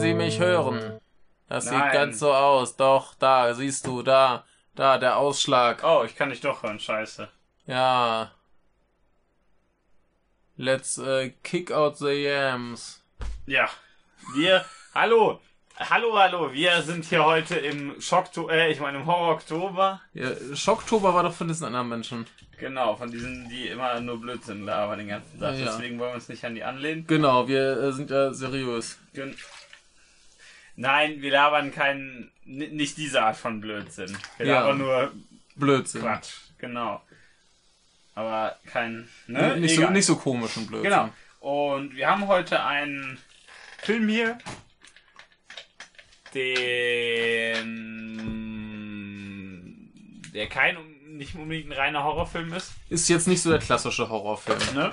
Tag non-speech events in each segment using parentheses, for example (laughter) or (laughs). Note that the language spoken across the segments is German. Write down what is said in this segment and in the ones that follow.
Sie mich hören? Das Nein. sieht ganz so aus. Doch, da, siehst du, da, da, der Ausschlag. Oh, ich kann dich doch hören, scheiße. Ja. Let's äh, kick out the yams. Ja, wir, hallo, hallo, hallo, wir sind hier heute im Schockto, äh, ich meine im Horror-Oktober. Ja, Schocktober war doch von diesen anderen Menschen. Genau, von diesen, die immer nur Blödsinn labern den ganzen Tag. Ja. Deswegen wollen wir uns nicht an die anlehnen. Genau, wir äh, sind ja seriös. Gen Nein, wir labern keinen, nicht diese Art von Blödsinn. Wir Ja. labern nur Blödsinn. Quatsch, genau. Aber kein, ne? Nicht, so, Egal. nicht so komischen Blödsinn. Genau. Und wir haben heute einen Film hier, den der kein nicht unbedingt ein reiner Horrorfilm ist, Ist jetzt nicht so der klassische Horrorfilm. ne?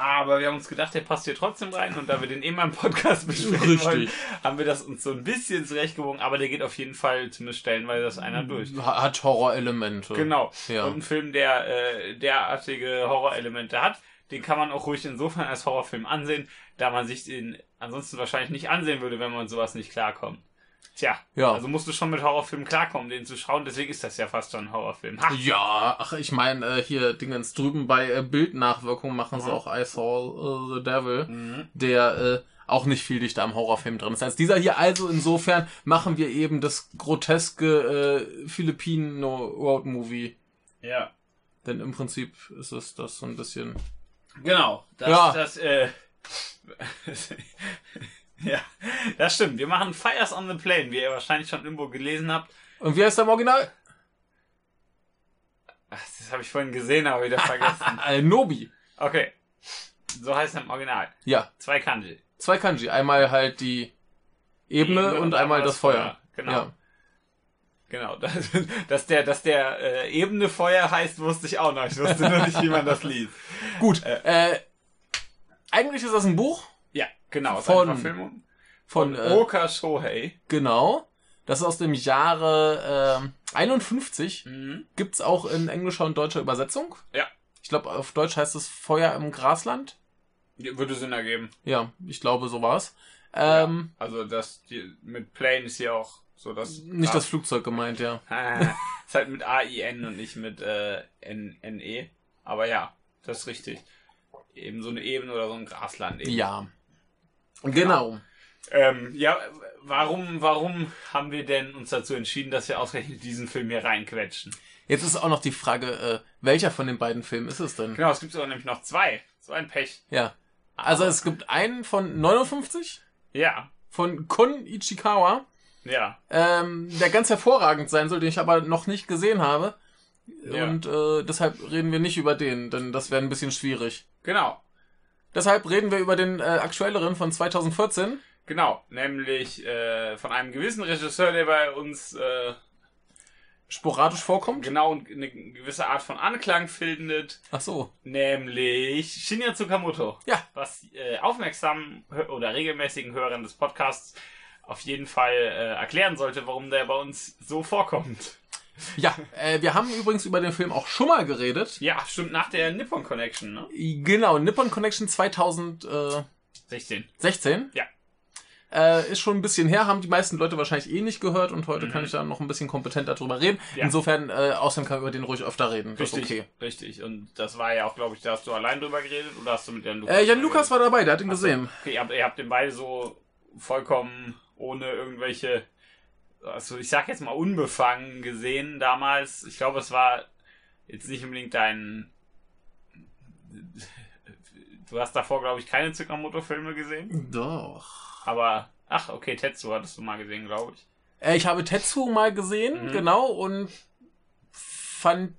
Aber wir haben uns gedacht, der passt hier trotzdem rein und da wir den immer im Podcast besprechen Richtig. wollen, haben wir das uns so ein bisschen zurechtgewogen, aber der geht auf jeden Fall zumindest stellenweise das einer durch. Ha- Hat Horrorelemente. Genau. Ja. Und ein Film, der äh, derartige Horrorelemente hat, den kann man auch ruhig insofern als Horrorfilm ansehen, da man sich den ansonsten wahrscheinlich nicht ansehen würde, wenn man sowas nicht klarkommt. Tja, Ja. also musst du schon mit Horrorfilmen klarkommen, den zu schauen, deswegen ist das ja fast schon ein Horrorfilm. Ha! Ja, ach, ich meine, äh, hier Dingens drüben bei äh, Bildnachwirkung machen sie Mhm. auch I Saw äh, the Devil, Mhm. der äh, auch nicht viel dichter am Horrorfilm drin ist als dieser hier. Also insofern machen wir eben das groteske äh, Filipino Road Movie. Ja. Denn im Prinzip ist es das so ein bisschen. Genau. Das, Ja. das, äh, (laughs) ja, das stimmt. Wir machen Fires on the Plane, wie ihr wahrscheinlich schon irgendwo gelesen habt. Und wie heißt der im Original? Ach, das habe ich vorhin gesehen, aber wieder vergessen. (laughs) Äh, Nobi. Okay. So heißt er im Original. Ja, Zwei Kanji. zwei Kanji. Einmal halt die Ebene, Ebene und, und einmal das Feuer. Genau. Ja. Genau. (laughs) Das, dass der, dass der äh, Ebene Feuer heißt, wusste ich auch noch. Ich wusste nur nicht, wie man das liest. (laughs) Gut. Äh, eigentlich ist das ein Buch genau. Von- Verfilmung. von Von äh, Oka Shohei. Genau. Das ist aus dem Jahre ähm, 51. Mhm. Gibt's auch in englischer und deutscher Übersetzung. Ja. Ich glaube, auf Deutsch heißt es Feuer im Grasland. Würde Sinn ergeben. Ja, ich glaube, so war's. Ähm, Also das die, mit Plane ist hier auch so das. Nicht das Flugzeug gemeint, ja. (laughs) ist halt mit A-I-N und nicht mit äh, N- N-E. Aber ja, das ist richtig. Eben so eine Ebene oder so ein Grasland. Eben. Ja. Genau. Ähm, ja, warum, warum haben wir denn uns dazu entschieden, dass wir ausgerechnet diesen Film hier reinquetschen? Jetzt ist auch noch die Frage, äh, welcher von den beiden Filmen ist es denn? Genau, es gibt aber nämlich noch zwei. So ein Pech. Ja. Also es gibt einen von 59 Ja, von Kon Ichikawa, ja. ähm, der ganz hervorragend sein soll, den ich aber noch nicht gesehen habe. Ja. Und äh, deshalb reden wir nicht über den, denn das wäre ein bisschen schwierig. Genau, Deshalb reden wir über den äh, aktuelleren von 2014. genau. Nämlich äh, von einem gewissen Regisseur, der bei uns äh, Sporadisch vorkommt. genau eine gewisse Art von Anklang findet. Ach so. Nämlich Shinya Tsukamoto. Ja. Was äh, aufmerksamen oder regelmäßigen Hörern des Podcasts auf jeden Fall äh, erklären sollte, warum der bei uns so vorkommt. Ja, äh, wir haben übrigens über den Film auch schon mal geredet. Ja, stimmt, nach der Nippon Connection, ne? Genau, Nippon Connection 2016. 16. Ja. Äh, ist schon ein bisschen her, haben die meisten Leute wahrscheinlich eh nicht gehört und heute kann ich da noch ein bisschen kompetenter drüber reden. Mhm. Ja. Insofern, äh, außerdem kann man über den ruhig öfter reden. Richtig, okay. richtig. Und das war ja auch, glaube ich, da hast du allein drüber geredet oder hast du mit Jan Lukas? Äh, Jan Lukas war dabei, der hat ihn Ach so. gesehen. Okay, ihr habt, ihr habt den beide so vollkommen ohne irgendwelche, also ich sag jetzt mal unbefangen gesehen damals. Ich glaube, es war jetzt nicht unbedingt dein. Du hast davor, glaube ich, keine Tsukamoto-Filme gesehen. Doch. Aber, ach, okay, Tetsu hattest du mal gesehen, glaube ich. Äh, ich habe Tetsu mal gesehen, Mhm. genau, und fand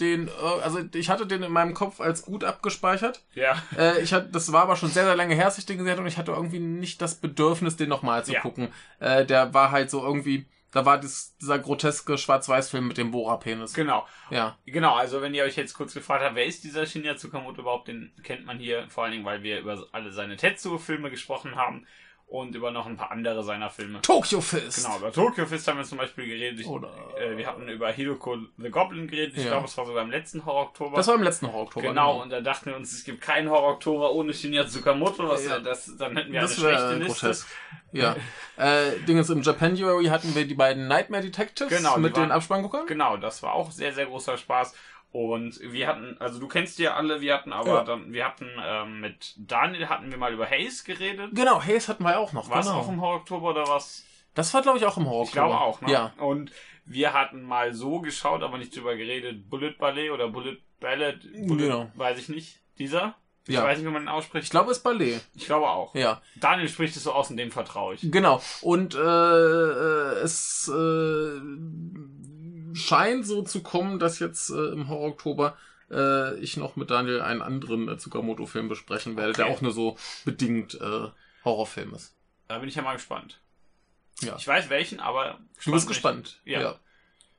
den, äh, also ich hatte den in meinem Kopf als gut abgespeichert. Ja. Äh, ich hatte, das war aber schon sehr, sehr lange her, als ich den gesehen habe und ich hatte irgendwie nicht das Bedürfnis, den nochmal zu Ja. gucken. Äh, der war halt so irgendwie, da war das, dieser groteske Schwarz-Weiß-Film mit dem Bohra-Penis. Genau. Ja. Genau, also wenn ihr euch jetzt kurz gefragt habt, wer ist dieser Shinya Tsukamoto überhaupt, den kennt man hier vor allen Dingen, weil wir über alle seine Tetsuo-Filme gesprochen haben und über noch ein paar andere seiner Filme. Tokyo Fist. Genau, über Tokyo Fist haben wir zum Beispiel geredet. Ich, Oder- äh, wir hatten über Hidoko the Goblin geredet. Ich Ja. glaube, es war sogar im letzten Horror-Oktober. Das war im letzten Horror-Oktober. Genau, und da dachten wir uns, es gibt keinen Horror-Oktober ohne Shinya Tsukamoto. Was, Ja. das, dann hätten wir Das eine schlechte Liste. grotesk. Ja. äh, Dingens im Japanuary hatten wir die beiden Nightmare Detectives Genau, mit den waren- Abspannguckern. Genau, das war auch sehr, sehr großer Spaß. Und wir hatten, also du kennst die ja alle, wir hatten aber Ja. dann, wir hatten ähm, mit Daniel hatten wir mal über Haze geredet. Genau, Haze hatten wir auch noch. War es genau. auch im Horror Oktober oder was? Das war, glaube ich, auch im Horror. Ich glaube auch, ne? Ja. Und wir hatten mal so geschaut, aber nicht drüber geredet, Bullet Ballet oder Bullet Ballad, Bullet, Genau. weiß ich nicht. Dieser? Ich Ja. weiß nicht, wie man ihn Ich ausspricht. glaube, es ist Ballet. Ich glaube auch. Ja. Daniel spricht es so aus und dem vertraue ich. Genau. Und äh, äh, es äh, scheint so zu kommen, dass jetzt äh, im Horror Oktober äh, ich noch mit Daniel einen anderen äh, Tsukamoto-Film besprechen werde, der Okay. auch nur so bedingt äh, Horrorfilm ist. Da bin ich ja mal gespannt. Ja. Ich weiß welchen, aber Du bist bin ich. gespannt. Ja.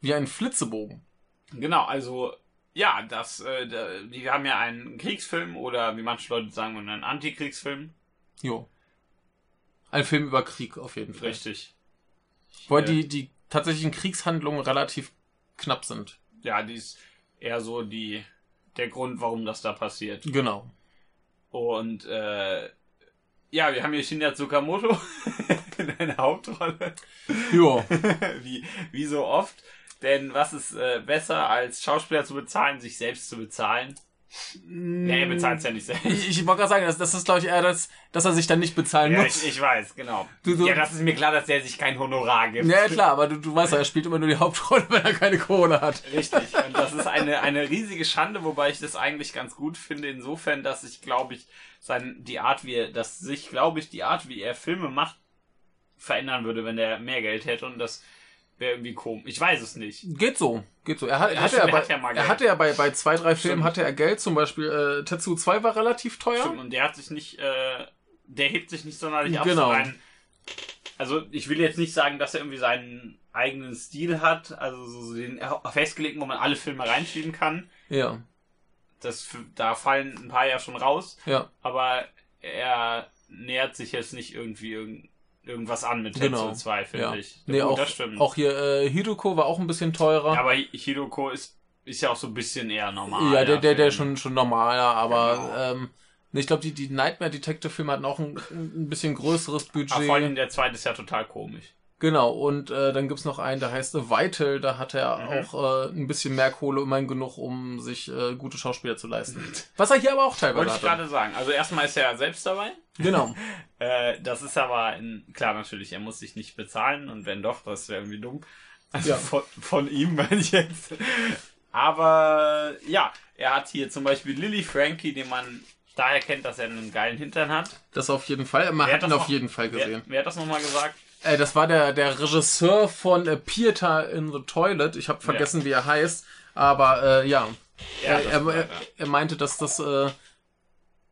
Wie ein Flitzebogen. Genau, also ja, das, äh, die haben ja einen Kriegsfilm oder wie manche Leute sagen, einen Antikriegsfilm. Jo. Ein Film über Krieg auf jeden Fall. Richtig. Wo Äh, die, die tatsächlichen Kriegshandlungen relativ knapp sind. Ja, die ist eher so die der Grund, warum das da passiert. Genau. Und äh, ja, wir haben hier Shinya Tsukamoto (laughs) in einer Hauptrolle. Jo. (laughs) wie, wie so oft. Denn was ist äh, besser, als Schauspieler zu bezahlen, sich selbst zu bezahlen? Er bezahlt es ja nicht selbst. Ich, ich wollte gerade sagen, das, das ist, glaube ich, eher das, dass er sich dann nicht bezahlen Ja, muss. ich, ich weiß, genau. Du- du- ja, das ist mir klar, dass der sich kein Honorar gibt. Ja, klar, aber du, du weißt ja, er spielt immer nur die Hauptrolle, wenn er keine Kohle hat. Richtig. Und das ist eine, (laughs) eine riesige Schande, wobei ich das eigentlich ganz gut finde, insofern, dass ich, glaube ich, sein, die Art, wie er, dass sich, glaube ich, die Art, wie er Filme macht, verändern würde, wenn er mehr Geld hätte und das wäre irgendwie komisch. Ich weiß es nicht. Geht so, geht so. Er, hat, er, hatte, stimmt, ja er bei, hat ja mal er hatte ja bei, bei zwei, drei Filmen Stimmt. hatte er Geld, zum Beispiel äh, Tetsu 2 war relativ teuer. Stimmt, und der hat sich nicht, äh, der hebt sich nicht sonderlich ab. Genau. Also ich will jetzt nicht sagen, dass er irgendwie seinen eigenen Stil hat, also so den festgelegten, wo man alle Filme reinschieben kann. Ja, Das, da fallen ein paar ja schon raus. ja, aber er nähert sich jetzt nicht irgendwie irgend, irgendwas an mit Tetsu Genau. 2, finde ja. ich. Nee, auch, das stimmt. auch hier äh, Hiruko war auch ein bisschen teurer. aber Hidoko ist, ist ja auch so ein bisschen eher normal. ja, der, der, der schon, schon normaler, aber Genau. ähm, ich glaube, die, die Nightmare Detective Filme hatten auch ein, ein bisschen größeres Budget. Aber vor allem der zweite ist ja total komisch. Genau, und äh, dann gibt's noch einen, der heißt The Vital, da hat er Mhm. auch äh, ein bisschen mehr Kohle, immerhin genug, um sich äh, gute Schauspieler zu leisten. Was er hier aber auch teilweise Wollte ich gerade sagen. Also erstmal ist er ja selbst dabei. Genau. (laughs) Äh, das ist aber, in, klar natürlich, er muss sich nicht bezahlen und wenn doch, das wäre irgendwie dumm. Also Ja. von, von ihm (laughs) meine ich jetzt. Aber ja, er hat hier zum Beispiel Lily Frankie, den man daher kennt, dass er einen geilen Hintern hat. Das auf jeden Fall. Man Wer hat hat ihn auf jeden Fall Wer, gesehen. wer hat das nochmal gesagt? Äh, das war der, der Regisseur von äh, Pieta in the Toilet. Ich habe vergessen, wie er heißt. Aber äh, ja, Ja, er, war er, er meinte, dass das äh,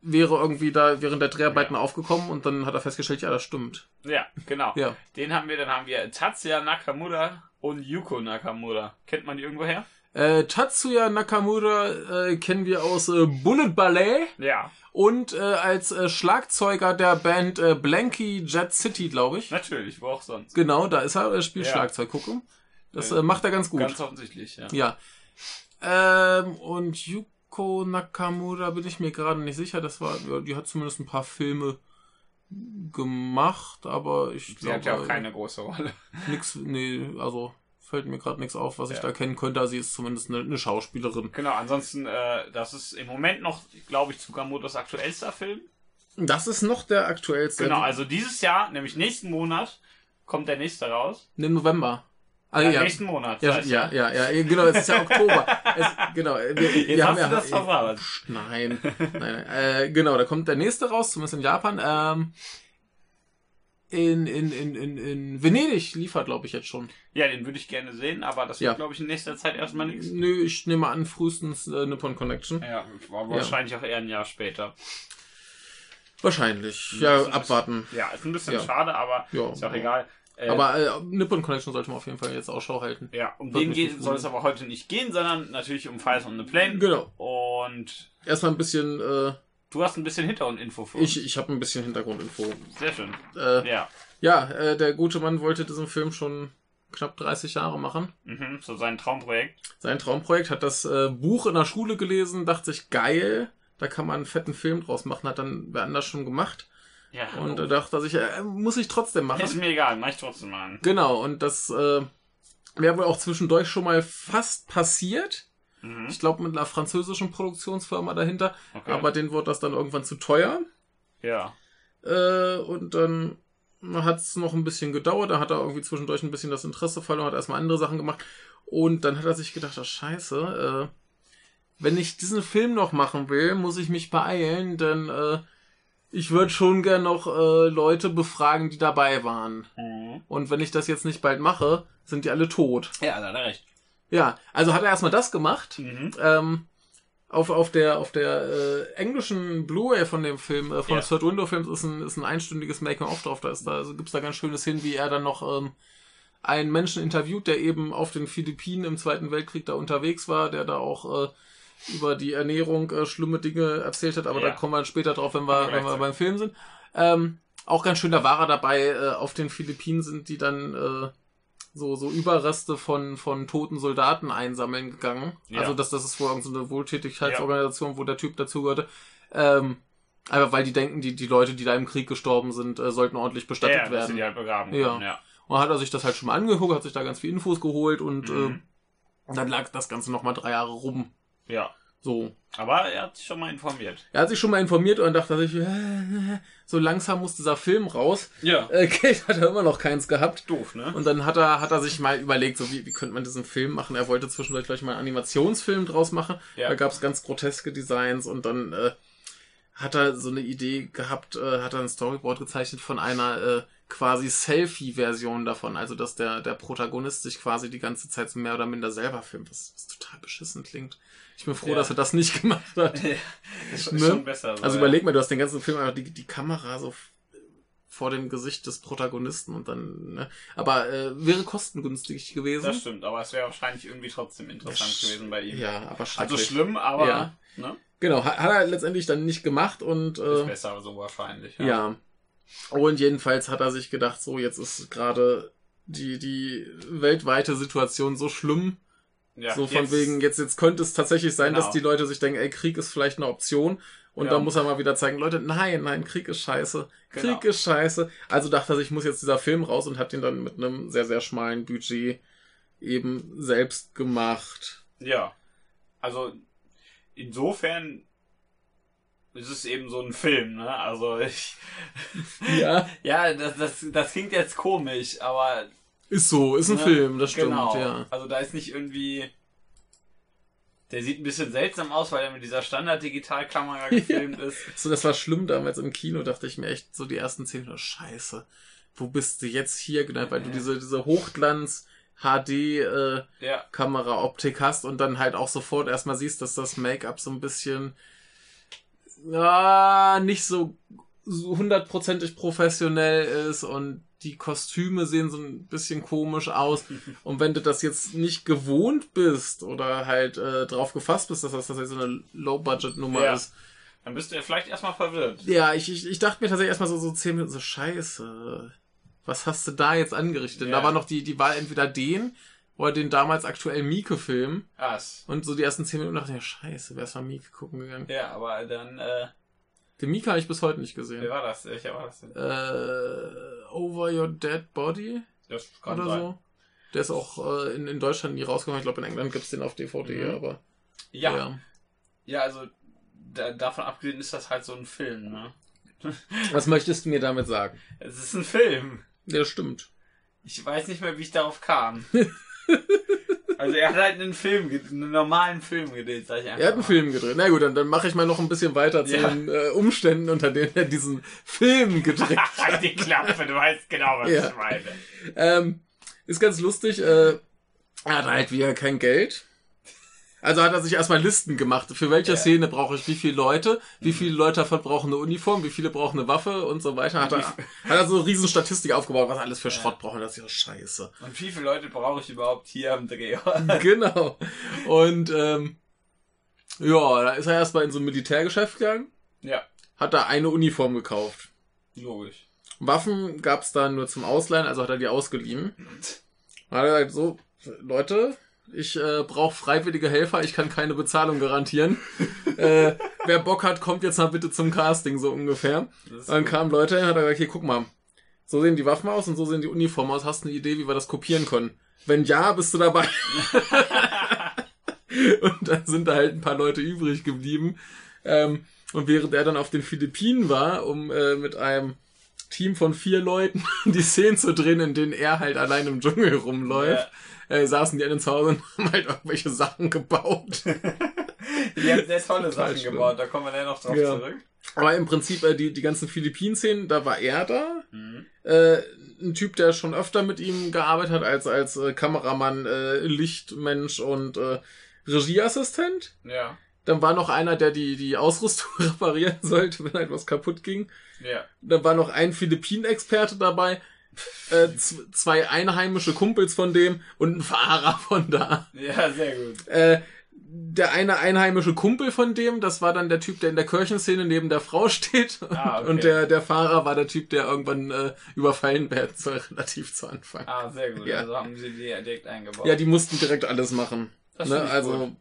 wäre irgendwie da während der Dreharbeiten aufgekommen und dann hat er festgestellt, ja, das stimmt. Ja, genau. Ja. Den haben wir, dann haben wir Tatsuya Nakamura und Yuko Nakamura. Kennt man die irgendwo her? Äh, Tatsuya Nakamura äh, kennen wir aus äh, Bullet Ballet. Ja, Und äh, als äh, Schlagzeuger der Band äh, Blanky Jet City, glaube ich. natürlich, wo auch sonst. Genau, da ist er, er spielt Ja. Schlagzeug, gucke. Das Äh, äh, macht er ganz gut. Ganz offensichtlich, ja. Ja. Ähm, und Yuko Nakamura bin ich mir gerade nicht sicher. Das war, ja, die hat zumindest ein paar Filme gemacht, aber ich Sie glaube hat ja auch keine große Rolle. nix, nee, also fällt mir gerade nichts auf, was ich Ja. da kennen könnte. Sie ist zumindest eine, eine Schauspielerin. Genau, ansonsten, äh, das ist im Moment noch, glaube ich, Tsukamotos aktuellster Film. Das ist noch der aktuellste. Genau, also dieses Jahr, nämlich nächsten Monat, kommt der nächste raus. Im November. Ah, Ja, ja. nächsten Monat. Ja, ja, ja, ja, genau, es ist ja Oktober. (laughs) es, genau, wir, wir Jetzt haben hast ja, das versaut. Nein, nein, nein. Äh, genau, da kommt der nächste raus, zumindest in Japan. Ähm, in, in, in, in, in Venedig liefert, glaube ich, jetzt schon. Ja, den würde ich gerne sehen, aber das Ja. wird, glaube ich, in nächster Zeit erstmal nichts. Nö, ich nehme an, frühestens äh, Nippon Connection. Ja, war wahrscheinlich auch eher ein Jahr später. Wahrscheinlich. Das Ja, abwarten. Ja, ist ein bisschen Ja. schade, aber Ja. ist auch egal. Äh, Aber äh, Nippon Connection sollte man auf jeden Fall jetzt Ausschau halten. ja, um Wird den geht, soll es aber heute nicht gehen, sondern natürlich um Files on the Plane. Genau. Und Erstmal ein bisschen, äh, du hast ein bisschen Hintergrundinfo für uns. ich, ich habe ein bisschen Hintergrundinfo. Sehr schön. Äh, Ja. ja, äh, der gute Mann wollte diesen Film schon knapp 30 Jahre machen. Mhm, so sein Traumprojekt. Sein Traumprojekt hat das äh, Buch in der Schule gelesen, dachte sich, geil, da kann man einen fetten Film draus machen, hat dann wer anders schon gemacht. Ja, Und da dachte sich, äh, muss ich trotzdem machen. ist mir egal, mach ich trotzdem mal. Genau, und das äh, wäre wohl auch zwischendurch schon mal fast passiert. Mhm. Ich glaube mit einer französischen Produktionsfirma dahinter. Okay. Aber denen wurde das dann irgendwann zu teuer. ja. Äh, und dann hat es noch ein bisschen gedauert. Da hat er irgendwie zwischendurch ein bisschen das Interesse verloren, hat erstmal andere Sachen gemacht. Und dann hat er sich gedacht, ach scheiße, äh, wenn ich diesen Film noch machen will, muss ich mich beeilen, denn äh, ich würde schon gern noch äh, Leute befragen, die dabei waren. Mhm. Und wenn ich das jetzt nicht bald mache, sind die alle tot. Ja, da hat er recht. Ja, also hat er erstmal das gemacht. Mhm. Ähm, auf, auf der, auf der äh, englischen Blu-ray von dem Film, äh, von Ja. Third Window Films, ist ein, ist ein einstündiges Making-of drauf. Da ist da, also gibt's da ganz schönes hin, wie er dann noch ähm, einen Menschen interviewt, der eben auf den Philippinen im Zweiten Weltkrieg da unterwegs war, der da auch äh, über die Ernährung äh, schlimme Dinge erzählt hat, aber Ja. da kommen wir später drauf, wenn wir, wenn wir beim Film sind. Ähm, auch ganz schön, da war er dabei, äh, auf den Philippinen sind die dann äh, so, so Überreste von, von toten Soldaten einsammeln gegangen. Ja. Also das, das ist wohl irgendeine so Wohltätigkeitsorganisation, wo der Typ dazugehörte. Ähm, einfach weil die denken, die, die Leute, die da im Krieg gestorben sind, äh, sollten ordentlich bestattet ja, werden. die halt begraben Ja. können, ja. Und hat er sich das halt schon mal angeguckt, hat sich da ganz viel Infos geholt und Mhm. äh, dann lag das Ganze nochmal drei Jahre rum. Ja. So. Aber er hat sich schon mal informiert. Er hat sich schon mal informiert und dachte sich, äh, (laughs) so langsam muss dieser Film raus. Ja. Äh, Geld hat er immer noch keins gehabt. Doof, ne? Und dann hat er, hat er sich mal überlegt, so wie, wie könnte man diesen Film machen. Er wollte zwischendurch gleich mal einen Animationsfilm draus machen. Ja. Da gab es ganz groteske Designs und dann äh, hat er so eine Idee gehabt, äh, hat er ein Storyboard gezeichnet von einer äh, quasi Selfie-Version davon. Also dass der, der Protagonist sich quasi die ganze Zeit so mehr oder minder selber filmt, was, was total beschissen klingt. Ich bin froh, Ja. dass er das nicht gemacht hat. (laughs) das ist Ne? schon besser. So, Also ja. überleg mal, du hast den ganzen Film einfach die, die Kamera so vor dem Gesicht des Protagonisten und dann, ne? Aber äh, wäre kostengünstig gewesen. Das stimmt, aber es wäre wahrscheinlich irgendwie trotzdem interessant Sch- gewesen bei ihm. Ja, aber also schrecklich. schlimm, aber Ja. ne? Genau, hat, hat er letztendlich dann nicht gemacht und ist äh, besser so wahrscheinlich. ja. Und jedenfalls hat er sich gedacht, so jetzt ist gerade die die weltweite Situation so schlimm, Ja, so von jetzt- wegen jetzt jetzt könnte es tatsächlich sein, Genau. dass die Leute sich denken, ey Krieg ist vielleicht eine Option und Ja. dann muss er mal wieder zeigen, Leute, nein, nein, Krieg ist scheiße, Genau. Krieg ist scheiße. Also dachte er sich, muss jetzt dieser Film raus und hat den dann mit einem sehr sehr schmalen Budget eben selbst gemacht. Ja. Also insofern ist es eben so ein Film, ne? Also ich. Ja, (laughs) Ja, das, das, das klingt jetzt komisch, aber. Ist so, ist ein ne? Film, das stimmt, genau. ja. Also da ist nicht irgendwie. Der sieht ein bisschen seltsam aus, weil er mit dieser Standard-Digitalkamera (laughs) gefilmt ist. So, das war schlimm damals im Kino, dachte ich mir echt so die ersten zehn Minuten, scheiße, wo bist du jetzt hier genau, weil du diese, diese Hochglanz HD äh, Ja, hast und dann halt auch sofort erstmal siehst, dass das Make-up so ein bisschen ja, nicht so hundertprozentig professionell ist und die Kostüme sehen so ein bisschen komisch aus. Und wenn du das jetzt nicht gewohnt bist oder halt äh, drauf gefasst bist, dass das tatsächlich so eine Low-Budget-Nummer Ja. ist, dann bist du ja vielleicht erstmal verwirrt. ja, ich, ich, ich dachte mir tatsächlich erstmal so, so zehn Minuten so, scheiße, was hast du da jetzt angerichtet? Ja. Da war noch die, die Wahl entweder den oder den damals aktuellen Mieke-Film. Es- Und so die ersten zehn Minuten dachte ich mir, scheiße, wer ist mal Mieke gucken gegangen? Ja, aber dann, äh, Den Mieke habe ich bis heute nicht wer gesehen. war das? Welcher war das denn? Äh, Over Your Dead Body Das kann oder sein. so. Der ist auch äh, in, in Deutschland nie rausgekommen. Ich glaube, in England gibt's den auf DVD, Mhm. aber Ja, ja, ja. also da, davon abgesehen ist das halt so ein Film, ne? (laughs) Was möchtest du mir damit sagen? Es ist ein Film. Ja, stimmt. Ich weiß nicht mehr, wie ich darauf kam. (laughs) also er hat halt einen Film, einen normalen Film gedreht, sag ich einfach. Er hat einen mal. Film gedreht. Na gut, dann, dann mache ich mal noch ein bisschen weiter zu Ja. den äh, Umständen, unter denen er diesen Film gedreht hat. (laughs) Halt die Klappe, du weißt genau, was Ja. ich meine. ähm, ist ganz lustig. Äh, er hat halt wieder kein Geld. Also hat er sich erstmal Listen gemacht. Für welche Ja. Szene brauche ich wie viele Leute? Wie viele Leute davon brauchen eine Uniform? Wie viele brauchen eine Waffe? Und so weiter. Hat er, hat er so eine riesen Statistik aufgebaut, was alles für Schrott braucht. Und das ist ja scheiße. Und wie viele Leute brauche ich überhaupt hier am Dreh? (laughs) genau. Und ähm, ja, da ist er erstmal in so ein Militärgeschäft gegangen. ja, Hat da eine Uniform gekauft. logisch. Waffen gab's da nur zum Ausleihen, also hat er die ausgeliehen. (laughs) Hat er gesagt, so, Leute, ich äh, brauche freiwillige Helfer, ich kann keine Bezahlung garantieren. (laughs) äh, wer Bock hat, kommt jetzt mal bitte zum Casting, so ungefähr. Dann gut. kamen Leute, hat er gesagt, hier, guck mal. So sehen die Waffen aus und so sehen die Uniformen aus. Hast du eine Idee, wie wir das kopieren können? Wenn ja, bist du dabei. (laughs) und dann sind da halt ein paar Leute übrig geblieben. Ähm, und während er dann auf den Philippinen war, um äh, mit einem Team von vier Leuten (laughs) die Szenen zu drehen, in denen er halt allein im Dschungel rumläuft, äh, saßen die anderen zu Hause und (laughs) haben halt irgendwelche Sachen gebaut. (laughs) Die haben sehr tolle Sachen schlimm. gebaut, da kommen wir dann noch drauf Ja. zurück. Aber im Prinzip äh, die, die ganzen Philippinen-Szenen, da war er da. Mhm. Äh, ein Typ, der schon öfter mit ihm gearbeitet hat, als, als äh, Kameramann, äh, Lichtmensch und äh, Regieassistent. Ja. Dann war noch einer, der die, die Ausrüstung reparieren sollte, wenn halt was kaputt ging. Ja. Dann war noch ein Philippinen-Experte dabei, äh, (laughs) zwei einheimische Kumpels von dem und ein Fahrer von da. Ja, sehr gut. Äh, der eine einheimische Kumpel von dem, das war dann der Typ, der in der Kirchenszene neben der Frau (laughs) steht. Ah, okay. Und der, der Fahrer war der Typ, der irgendwann äh, überfallen werden soll, (laughs) relativ zu Anfang. Ah, sehr gut. Ja. Also haben sie die direkt eingebaut. Ja, die mussten direkt alles machen. Ne? Also gut.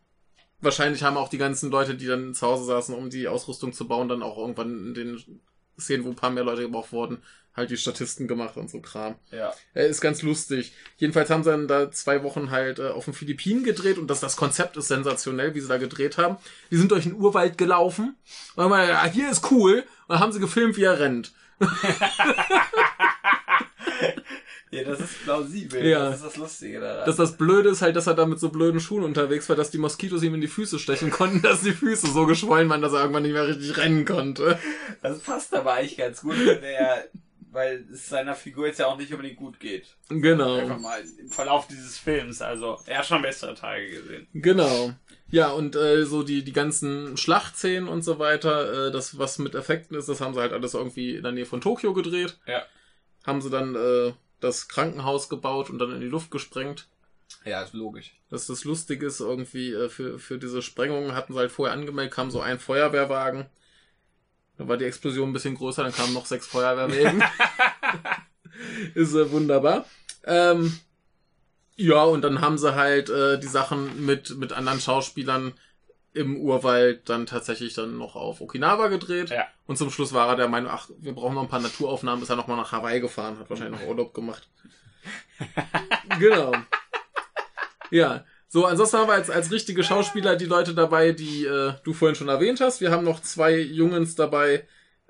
wahrscheinlich haben auch die ganzen Leute, die dann zu Hause saßen, um die Ausrüstung zu bauen, dann auch irgendwann den Szenen, wo ein paar mehr Leute gebraucht wurden, halt die Statisten gemacht und so Kram. ja. Äh, ist ganz lustig. Jedenfalls haben sie dann da zwei Wochen halt äh, auf den Philippinen gedreht und das, das Konzept ist sensationell, wie sie da gedreht haben. Die sind durch den Urwald gelaufen und haben gesagt, hier ist cool. Und dann haben sie gefilmt, wie er rennt. (laughs) (laughs) Ja, das ist plausibel. Ja. Das ist das Lustige daran. Dass das Blöde ist halt, dass er da mit so blöden Schuhen unterwegs war, dass die Moskitos ihm in die Füße stechen konnten, (laughs) dass die Füße so geschwollen waren, dass er irgendwann nicht mehr richtig rennen konnte. Das passt aber eigentlich ganz gut, wenn der, weil es seiner Figur jetzt ja auch nicht unbedingt gut geht. Einfach Genau. mal im Verlauf dieses Films. Also, er hat schon bessere Tage gesehen. Genau. Ja, und äh, so die, die ganzen Schlachtszenen und so weiter, äh, das, was mit Effekten ist, das haben sie halt alles irgendwie in der Nähe von Tokio gedreht. Ja. Haben sie dann äh, das Krankenhaus gebaut und dann in die Luft gesprengt. Ja, ist logisch. Dass das lustig ist, irgendwie äh, für, für diese Sprengungen hatten sie halt vorher angemeldet, kam so ein Feuerwehrwagen. Dann war die Explosion ein bisschen größer, dann kamen noch sechs Feuerwehrwagen. (laughs) ist äh, wunderbar. Ähm, ja, und dann haben sie halt äh, die Sachen mit, mit anderen Schauspielern im Urwald dann tatsächlich dann noch auf Okinawa gedreht. Ja. Und zum Schluss war er der Meinung, ach, wir brauchen noch ein paar Naturaufnahmen, ist er nochmal nach Hawaii gefahren, hat wahrscheinlich noch Urlaub gemacht. (laughs) genau. Ja. So, ansonsten haben wir als, als richtige Schauspieler die Leute dabei, die äh, du vorhin schon erwähnt hast. Wir haben noch zwei Jungens dabei,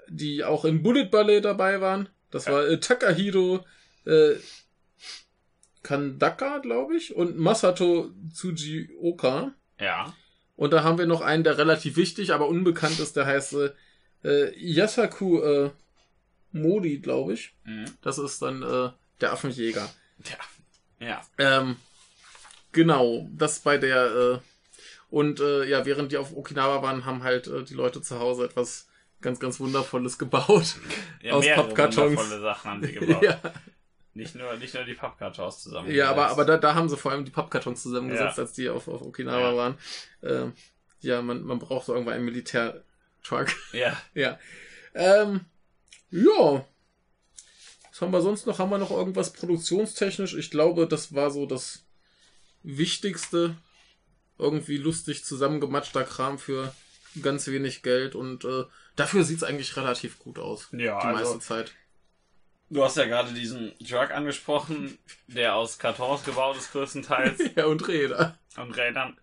die auch in Bullet Ballet dabei waren. Das war äh, Takahiro äh, Kandaka, glaube ich, und Masato Tsujioka. Ja. Und da haben wir noch einen, der relativ wichtig, aber unbekannt ist, der heißt äh, äh, Yasaku äh, Modi, glaube ich. Mhm. Das ist dann äh, der Affenjäger. Ja. Ja. Ähm, genau, das bei der äh, und äh, ja, während die auf Okinawa waren, haben halt äh, die Leute zu Hause etwas ganz, ganz Wundervolles gebaut. ja Aus mehrere Pappkartons. wundervolle Sachen haben sie (laughs) gebaut. ja, Nicht nur, nicht nur die Pappkartons zusammen. ja, aber, aber da, da haben sie vor allem die Pappkartons zusammengesetzt, Ja. als die auf, auf Okinawa Ja. waren. Äh, ja, man, man braucht so irgendwann einen Militärtruck. Ja. (laughs) Ja. Ähm, ja. Was haben wir sonst noch? Haben wir noch irgendwas produktionstechnisch? Ich glaube, das war so das Wichtigste. Irgendwie lustig zusammengematschter Kram für ganz wenig Geld und äh, dafür sieht's eigentlich relativ gut aus. Ja, die also- meiste Zeit. Du hast ja gerade diesen Truck angesprochen, der aus Kartons gebaut ist größtenteils (laughs) Ja, und Räder. und Rädern.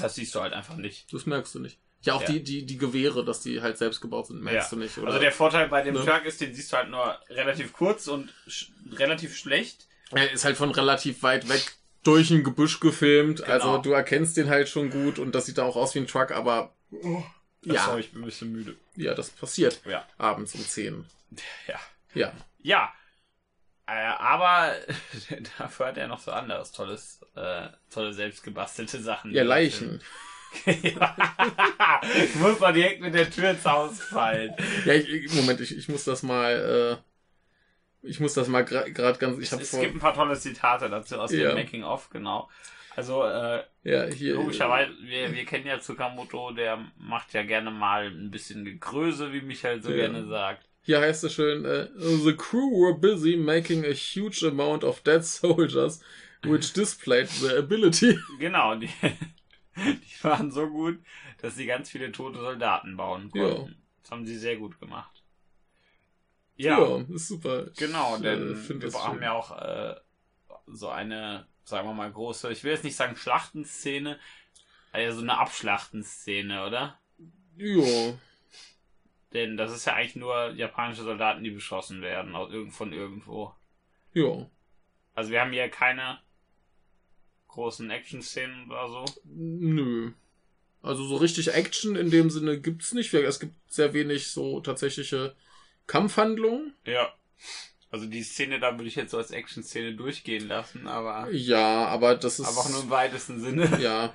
Das siehst du halt einfach nicht. Das merkst du nicht. Ja, auch Ja. Die, die, die Gewehre, dass die halt selbst gebaut sind, merkst Ja. du nicht. Oder? Also der Vorteil bei dem Ne? Truck ist, den siehst du halt nur relativ kurz und sch relativ schlecht. Er ist halt von relativ weit weg durch ein Gebüsch gefilmt. Genau. Also du erkennst den halt schon gut und das sieht dann auch aus wie ein Truck, aber ja, Sorry, ich bin ein bisschen müde. ja, das passiert Ja. abends um 10. Ja. Ja. Ja. Äh, aber (laughs) dafür hat er noch so anderes tolles, äh, tolle selbstgebastelte Sachen. Ja, Leichen. (laughs) ja. ich muss mal direkt mit der Tür ins Haus fallen. Ja, ich, Moment, ich, ich muss das mal, äh, ich muss das mal gerade ganz, ich habe es vor, gibt ein paar tolle Zitate dazu aus Ja. dem Making of, genau. Also, äh, ja, hier, logischerweise, wir, wir kennen ja Tsukamoto, der macht ja gerne mal ein bisschen Gegröße, wie Michael so Ja. gerne sagt. Hier heißt es schön, äh, the crew were busy making a huge amount of dead soldiers, which displayed their ability. (laughs) Genau, die, Die waren so gut, dass sie ganz viele tote Soldaten bauen konnten. Ja. Das haben sie sehr gut gemacht. Ja, Ja, ist super. genau, Ich, denn äh, find wir haben schön. ja auch äh, so eine, sagen wir mal, große, ich will jetzt nicht sagen Schlachtenszene, also so eine Abschlachtenszene, oder? Ja, Denn das ist ja eigentlich nur japanische Soldaten, die beschossen werden aus irgend von irgendwo. ja. Also wir haben hier keine großen Action-Szenen oder so. Nö. Also so richtig Action in dem Sinne gibt's nicht. Es gibt sehr wenig so tatsächliche Kampfhandlungen. Ja. Also die Szene da würde ich jetzt so als Action-Szene durchgehen lassen, aber, Ja, aber das ist. aber auch nur im weitesten Sinne. Ja.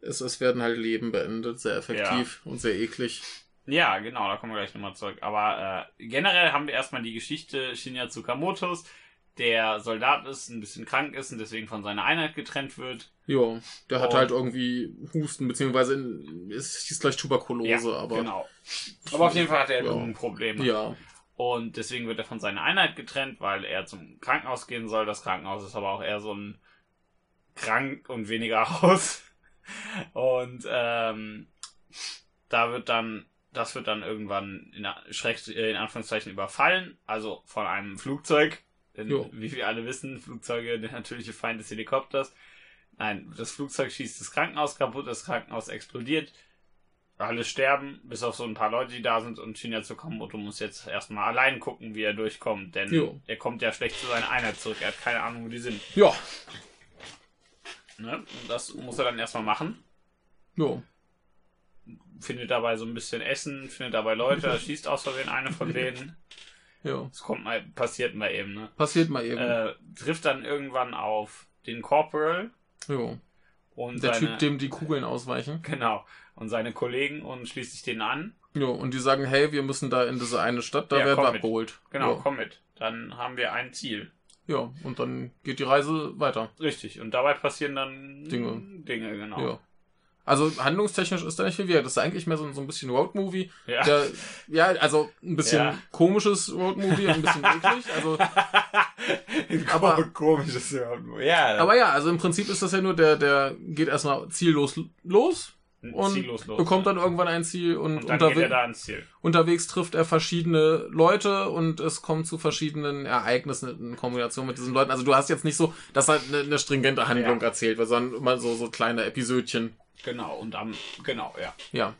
Es, es werden halt Leben beendet, sehr effektiv und sehr eklig. Ja, genau, da kommen wir gleich nochmal zurück. Aber äh, generell haben wir erstmal die Geschichte Shinya Tsukamotos, der Soldat ist, ein bisschen krank ist und deswegen von seiner Einheit getrennt wird. Ja, der hat Und- halt irgendwie Husten, beziehungsweise in, es hieß gleich Tuberkulose, aber. genau. Aber auf jeden Fall hat er Ja. Lungenprobleme. Ja, Und deswegen wird er von seiner Einheit getrennt, weil er zum Krankenhaus gehen soll. Das Krankenhaus ist aber auch eher so ein krank und weniger (laughs) Haus. Und ähm, da wird dann, das wird dann irgendwann in, Schreck, äh, in Anführungszeichen überfallen, also von einem Flugzeug. Denn, Jo. wie wir alle wissen, Flugzeuge der natürliche Feind des Helikopters. Nein, das Flugzeug schießt das Krankenhaus kaputt, das Krankenhaus explodiert. Alle sterben, bis auf so ein paar Leute, die da sind. Und Shinya Tsukamoto muss jetzt erstmal allein gucken, wie er durchkommt. Denn Jo. er kommt ja schlecht zu seiner Einheit zurück. Er hat keine Ahnung, wo die sind. ja, Ne? Und das muss er dann erstmal machen. ja. Findet dabei so ein bisschen Essen, findet dabei Leute, (laughs) schießt aus Versehen eine von denen. Ja, Das kommt mal, passiert mal eben, ne? passiert mal eben. Äh, trifft dann irgendwann auf den Corporal ja. und Der seine, Typ, dem die Kugeln ausweichen. genau, und seine Kollegen und schließt sich den an. Ja, und die sagen, hey, wir müssen da in diese eine Stadt, da Ja, werden wir abgeholt. Genau, Ja. komm mit. Dann haben wir ein Ziel. ja, und dann geht die Reise weiter. Richtig. Und dabei passieren dann Dinge. Dinge, genau. Ja. Also handlungstechnisch ist da nicht viel wert. Das ist eigentlich mehr so, so ein bisschen Roadmovie. Ja. Der, ja, also ein bisschen Ja. komisches Roadmovie, ein bisschen eklig. Also, (laughs) Aber- komisches ja. Ja, aber ja, also im Prinzip ist das ja nur, der, der geht erstmal ziellos los und los. bekommt dann irgendwann ein Ziel und, und er unterwe Ziel. unterwegs trifft er verschiedene Leute und es kommt zu verschiedenen Ereignissen in Kombination mit diesen Leuten. Also du hast jetzt nicht so, dass halt eine, eine stringente Handlung Ja. erzählt wird, sondern immer so, so kleine Episödchen. Genau, und am, genau, ja. Ja.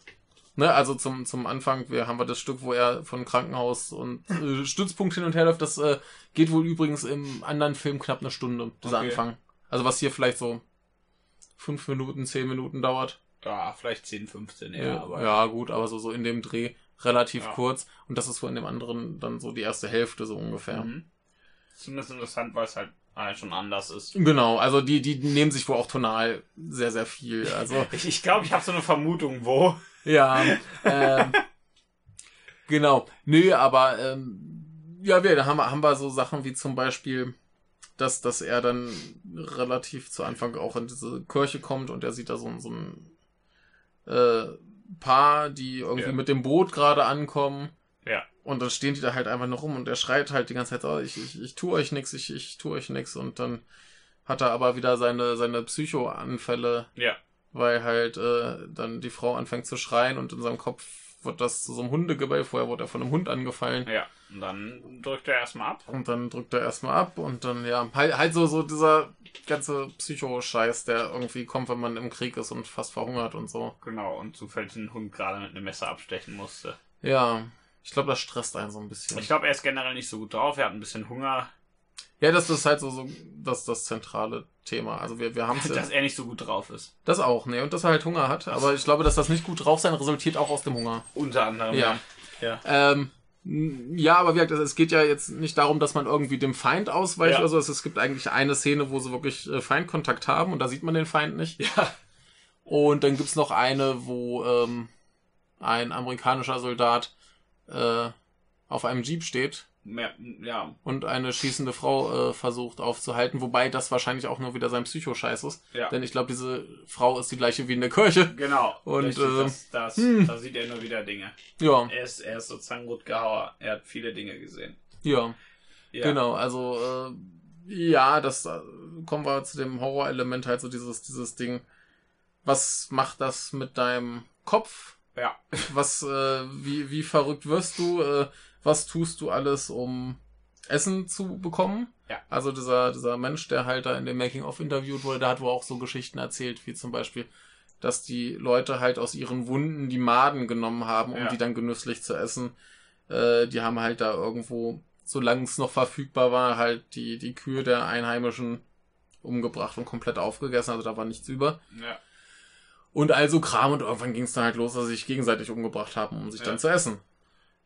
Ne, also zum, zum Anfang, wir haben wir das Stück, wo er von Krankenhaus und äh, Stützpunkt hin und her läuft. Das äh, geht wohl übrigens im anderen Film knapp eine Stunde, dieser Okay. Anfang. Also was hier vielleicht so fünf Minuten, zehn Minuten dauert. Ja, vielleicht 10, 15 eher, Ja, aber ja gut, aber so, so in dem Dreh relativ Ja. kurz. Und das ist wohl in dem anderen dann so die erste Hälfte so ungefähr. Mhm. Zumindest interessant, weil es halt halt schon anders ist. Genau, also die, die nehmen sich wohl auch tonal sehr, sehr viel. Also (laughs) Ich glaube, ich, glaub, ich habe so eine Vermutung, wo. Ja, ähm, (laughs) genau. Nö, aber ähm, ja, wir, da haben, wir- haben wir so Sachen wie zum Beispiel, dass, dass er dann relativ zu Anfang auch in diese Kirche kommt und er sieht da so, ein- so ein äh, Paar, die irgendwie Ja. mit dem Boot gerade ankommen. Und dann stehen die da halt einfach nur rum und er schreit halt die ganze Zeit, oh, ich, ich, ich tu euch nix, ich, ich tu euch nix. Und dann hat er aber wieder seine, seine Psychoanfälle Ja. weil halt äh, dann die Frau anfängt zu schreien und in seinem Kopf wird das zu so einem Hundegebell. Vorher wurde er von einem Hund angefallen. Ja. Und dann drückt er erstmal ab. Und dann drückt er erstmal ab und dann, ja, halt, halt so, so dieser ganze Psycho-Scheiß, der irgendwie kommt, wenn man im Krieg ist und fast verhungert und so. Genau. Und zufällig einen Hund gerade mit einem Messer abstechen musste. Ja, ich glaube, das stresst einen so ein bisschen. Ich glaube, er ist generell nicht so gut drauf. Er hat ein bisschen Hunger. ja, das ist halt so, so das, das zentrale Thema. Also wir, wir haben es (laughs) Dass er nicht so gut drauf ist. Das auch, ne, und dass er halt Hunger hat. Aber ich glaube, dass das nicht gut drauf sein resultiert auch aus dem Hunger. Unter anderem. Ja. Ja. Ähm, n- ja, aber wie gesagt, es geht ja jetzt nicht darum, dass man irgendwie dem Feind ausweicht Ja. oder so. Es, es gibt eigentlich eine Szene, wo sie wirklich äh, Feindkontakt haben und da sieht man den Feind nicht. Ja. Und dann gibt's noch eine, wo ähm, ein amerikanischer Soldat äh, auf einem Jeep steht Mehr, ja. und eine schießende Frau äh, versucht aufzuhalten, wobei das wahrscheinlich auch nur wieder sein Psychoscheiß ist. Ja. Denn ich glaube, diese Frau ist die gleiche wie in der Kirche. Genau. Und, Richtig, äh, das, das, hm. da sieht er nur wieder Dinge. Ja, Er ist, er ist sozusagen Rutgehauer. Er hat viele Dinge gesehen. ja. Ja. Genau, also äh, ja, das äh, kommen wir zu dem Horrorelement halt so dieses dieses Ding. was macht das mit deinem Kopf? Ja. Was, äh, wie, wie verrückt wirst du? Äh, was tust du alles, um Essen zu bekommen? Ja. Also dieser, dieser Mensch, der halt da in dem Making-of interviewt wurde, der hat wohl auch so Geschichten erzählt, wie zum Beispiel, dass die Leute halt aus ihren Wunden die Maden genommen haben, um Ja. die dann genüsslich zu essen. Äh, die haben halt da irgendwo, solange es noch verfügbar war, halt die, die Kühe der Einheimischen umgebracht und komplett aufgegessen, also da war nichts über. Ja. Und also Kram und irgendwann ging es dann halt los, dass sie sich gegenseitig umgebracht haben, um sich Ja. dann zu essen.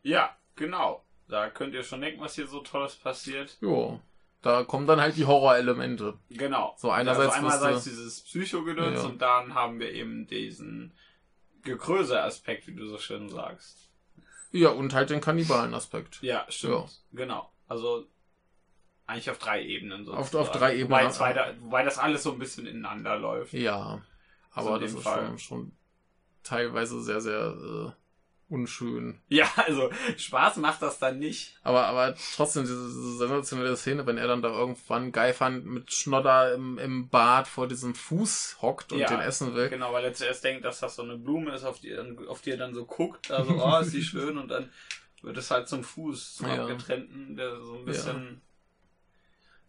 Ja, genau. Da könnt ihr schon denken, was hier so Tolles passiert. Jo. Da kommen dann halt die Horrorelemente. Genau. So einerseits also einerseits du- dieses Psychogedöns Ja. und dann haben wir eben diesen Gekröse-Aspekt, wie du so schön sagst. Ja, und halt den Kannibalen-Aspekt. Ja, stimmt. Ja. Genau. Also eigentlich auf drei Ebenen so. Auf- auf drei Ebenen. Wobei, zwei wobei das alles so ein bisschen ineinander läuft. Ja. Also Aber in das ist schon, schon teilweise sehr, sehr äh, unschön. (laughs) Ja, also Spaß macht das dann nicht. Aber, aber trotzdem, diese, diese sensationelle Szene, wenn er dann da irgendwann Geifern mit Schnodder im, im Bad vor diesem Fuß hockt und Ja. den essen will. Genau, weil er zuerst denkt, dass das so eine Blume ist, auf die, auf die er dann so guckt, (laughs) also, oh, ist die schön, und dann wird es halt zum Fuß, zum Ja. abgetrennten, der so ein bisschen,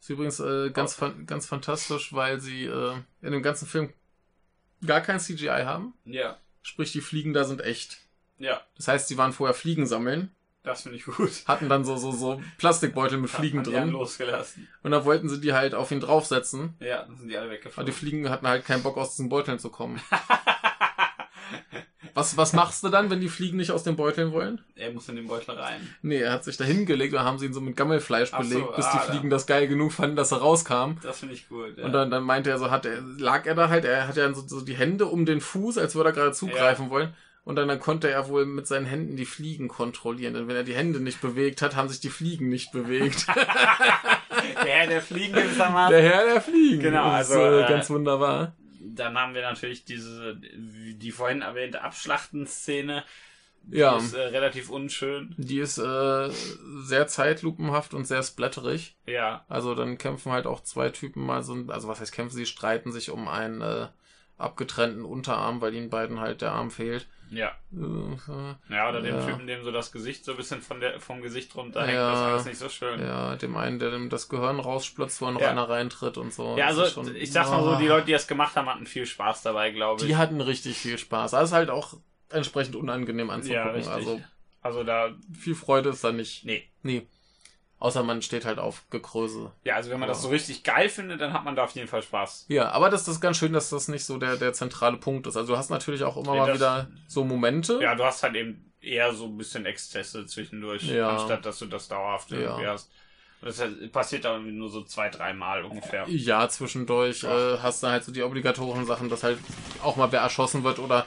Ist übrigens äh, ganz, fan ganz fantastisch, weil sie äh, in dem ganzen Film gar kein CGI haben. ja, Sprich, die Fliegen da sind echt. ja, Das heißt, sie waren vorher Fliegen sammeln, das finde ich gut. hatten dann so, so, so Plastikbeutel mit Fliegen drin. losgelassen. Und dann wollten sie die halt auf ihn draufsetzen. Ja, dann sind die alle Aber die. Fliegen hatten halt keinen Bock, aus diesen Beuteln zu kommen. (laughs) Was, was machst du dann, wenn die Fliegen nicht aus den Beuteln wollen? er muss in den Beutel rein. Nee, er hat sich da hingelegt und haben sie ihn so mit Gammelfleisch Ach so, belegt, bis ah, die. Fliegen das geil genug fanden, dass er rauskam. Das finde ich gut. Ja. Und dann, dann meinte er so, hat er, lag er da halt, er hat ja so, so die Hände um den Fuß, als würde er gerade zugreifen wollen. Und dann, dann konnte er wohl mit seinen Händen die Fliegen kontrollieren. Denn wenn er die Hände nicht bewegt hat, haben sich die Fliegen nicht bewegt. (laughs) der Herr der Fliegen gewissermaßen. der Herr der Fliegen. Genau, Das ist, also, äh, äh, ganz wunderbar. Dann haben wir natürlich diese, die vorhin erwähnte Abschlachtenszene. Die Ja. ist äh, relativ unschön. Die ist äh, sehr zeitlupenhaft und sehr splatterig. Ja, Also dann kämpfen halt auch zwei Typen mal so, also was heißt kämpfen, sie streiten sich um einen äh, abgetrennten Unterarm, weil ihnen beiden halt der Arm fehlt. ja. Äh, Ja, oder dem Ja. Typen, dem so das Gesicht so ein bisschen von der, vom Gesicht runterhängt, Ja. das ist alles nicht so schön. ja, dem einen, der dem das Gehirn rausspritzt, wo noch Ja. einer reintritt und so. Ja, Das also schon- ich sag's mal so, Ah. die Leute, die das gemacht haben, hatten viel Spaß dabei, glaube ich. Die hatten richtig viel Spaß. Das ist halt auch entsprechend unangenehm ja, anzugucken. richtig. also Also, da, viel Freude ist da nicht. nee. Nee. Außer man steht halt auf Gekröse. Ja, also wenn man Ja. das so richtig geil findet, dann hat man da auf jeden Fall Spaß. Ja, aber das, ist ganz schön, dass das nicht so der, der zentrale Punkt ist. Also du hast natürlich auch immer Ja, mal das- wieder so Momente. Ja, du hast halt eben eher so ein bisschen Exzesse zwischendurch, Ja. anstatt dass du das dauerhaft irgendwie Ja. hast. Das passiert da irgendwie nur so zwei, dreimal ungefähr. Ja, zwischendurch äh, hast du halt so die obligatorischen Sachen, dass halt auch mal wer erschossen wird oder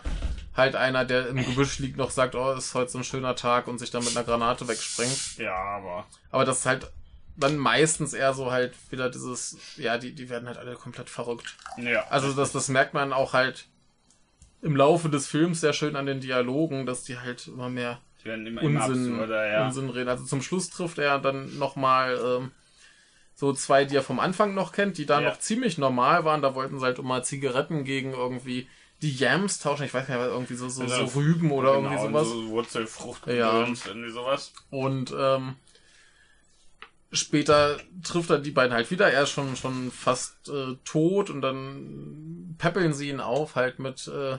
halt einer, der im Gebüsch liegt, noch sagt, oh, ist heute so ein schöner Tag und sich dann mit einer Granate wegspringt. Ja, aber. Aber das ist halt dann meistens eher so halt wieder dieses, ja, die, die werden halt alle komplett verrückt. Ja. Also das, das merkt man auch halt im Laufe des Films sehr schön an den Dialogen, dass die halt immer mehr die werden immer, immer Unsinn, absurder, ja. Unsinn reden. Also zum Schluss trifft er dann nochmal ähm, so zwei, die er vom Anfang noch kennt, die da Ja. noch ziemlich normal waren. Da wollten sie halt immer Zigaretten gegen irgendwie die Yams tauschen. Ich weiß nicht, irgendwie so, so, so Rüben oder genau, irgendwie sowas. So Wurzelfrucht, Ja. irgendwie sowas. Und ähm, später trifft er die beiden halt wieder. Er ist schon, schon fast äh, tot und dann peppeln sie ihn auf, halt mit, äh,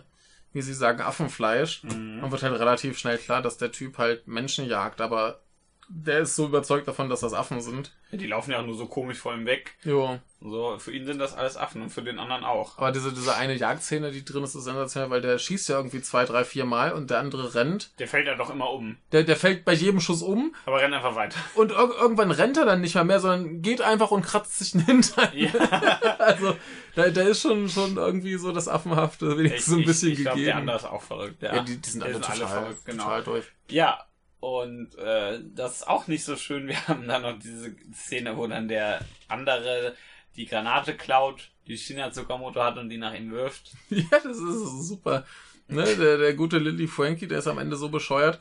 wie sie sagen, Affenfleisch. Mhm. Dann wird halt relativ schnell klar, dass der Typ halt Menschen jagt, aber der ist so überzeugt davon, dass das Affen sind. Ja, die laufen ja auch nur so komisch vor ihm weg. Jo. So, für ihn sind das alles Affen und für den anderen auch. Aber diese, diese eine Jagdszene, die drin ist, ist sensationell, weil der schießt ja irgendwie zwei, drei, vier Mal und der andere rennt. Der fällt ja doch immer um. Der, der fällt bei jedem Schuss um Aber rennt einfach weiter. (laughs) und ir irgendwann rennt er dann nicht mehr mehr, sondern geht einfach und kratzt sich den Hintern. Ja. (laughs) Also, da, da ist schon, schon irgendwie so das Affenhafte wenigstens so ein bisschen ich, ich glaube, gegeben. der andere ist auch verrückt. Ja, ja, die, die sind alle total, verrückt, genau. total durch. Ja, und äh, das ist auch nicht so schön. Wir (laughs) haben dann noch diese Szene, wo dann der andere die Granate klaut, die China Tsukamoto hat und die nach ihm wirft. (laughs) Ja, das ist super. Ne, der, der gute Lily Frankie, der ist am Ende so bescheuert.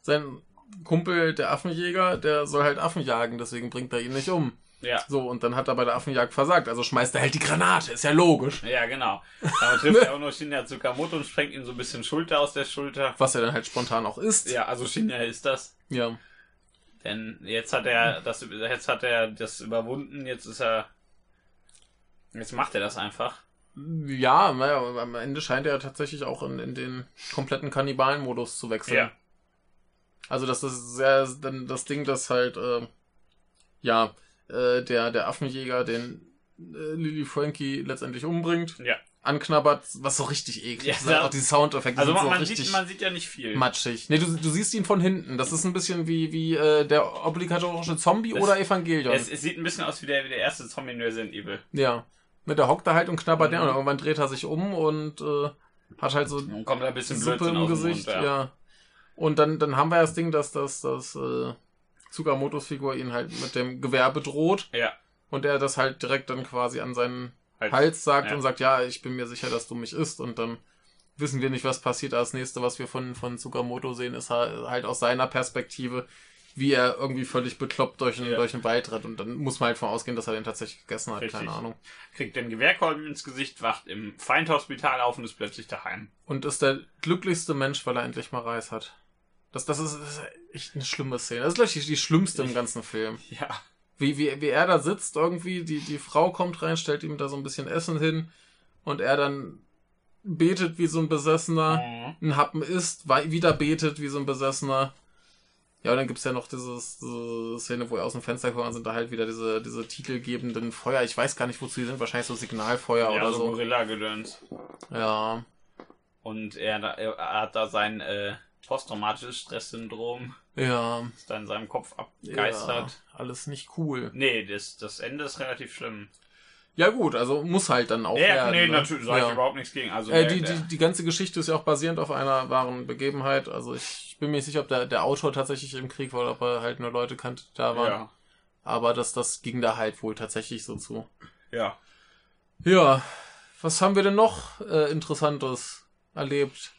Sein Kumpel, der Affenjäger, der soll halt Affen jagen, deswegen bringt er ihn nicht um. Ja. So, und dann hat er bei der Affenjagd versagt. Also schmeißt er halt die Granate, ist ja logisch. Ja, genau. Aber trifft er auch noch Shinya Tsukamoto und sprengt ihm so ein bisschen Schulter aus der Schulter. Was er dann halt spontan auch ist. Ja, also Shinya ist das. Ja. Denn jetzt hat er das, jetzt hat er das überwunden, jetzt ist er, jetzt macht er das einfach. Ja, naja, am Ende scheint er tatsächlich auch in, in den kompletten Kannibalen-Modus zu wechseln. Ja. Also das ist sehr dann das Ding, dass halt äh, ja äh, der der Affenjäger den äh, Lily Frankie letztendlich umbringt, Ja. anknabbert, was so richtig eklig Ja, ist. ja. Auch die Soundeffekte Also sind man, so man, richtig sieht, man sieht ja nicht viel. matschig. Nee, du, du siehst ihn von hinten. Das ist ein bisschen wie wie äh, der obligatorische Zombie Das- oder Evangelion. Es, es sieht ein bisschen aus wie der, wie der erste Zombie in Resident Evil. ja. Ne, der hockt da halt und knabbert Mhm. den und irgendwann dreht er sich um und äh, hat halt so Und kommt ein bisschen Suppe Blödsinn im Gesicht, Mund, ja. Und dann, dann haben wir das Ding, dass das, das äh, Tsukamotos Figur ihn halt mit dem Gewehr bedroht Ja. und er das halt direkt dann quasi an seinen Halt. Hals sagt ja. und sagt, ja, ich bin mir sicher, dass du mich isst und dann wissen wir nicht, was passiert. Das nächste, was wir von, von Tsukamoto sehen, ist halt halt aus seiner Perspektive, wie er irgendwie völlig bekloppt durch einen, Ja. durch einen Wald rennt und dann muss man halt von ausgehen, dass er den tatsächlich gegessen hat, Richtig. keine Ahnung. Kriegt den Gewehrkolben ins Gesicht, wacht im Feindhospital auf und ist plötzlich daheim. Und ist der glücklichste Mensch, weil er endlich mal Reis hat. Das, das, ist, das ist echt eine schlimme Szene. Das ist gleich die, die schlimmste im ganzen Film. (laughs) Ja. Wie, wie, wie er da sitzt irgendwie, die, die Frau kommt rein, stellt ihm da so ein bisschen Essen hin und er dann betet wie so ein Besessener, Mhm. einen Happen isst, wieder betet wie so ein Besessener. Ja, und dann gibt's ja noch dieses, diese Szene, wo er aus dem Fenster kommt, und sind da halt wieder diese, diese titelgebenden Feuer. Ich weiß gar nicht, wozu die sind. Wahrscheinlich so Signalfeuer Ja, oder so so. Gorilla-Gedöns. Ja. Und er, er hat da sein äh, posttraumatisches Stresssyndrom, Ja. das da in seinem Kopf Ja, abgeistert. alles nicht cool. Nee, das, das Ende ist relativ schlimm. Ja gut, also muss halt dann auch Ja, werden. nee, ne? natürlich sage ja. ich überhaupt nichts gegen. Also Äh, die, die, die ganze Geschichte ist ja auch basierend auf einer wahren Begebenheit. Also ich bin mir nicht sicher, ob der, der Autor tatsächlich im Krieg war oder ob er halt nur Leute kannte, die da waren. ja, Aber das, das ging da halt wohl tatsächlich so zu. ja. Ja, was haben wir denn noch äh, Interessantes erlebt?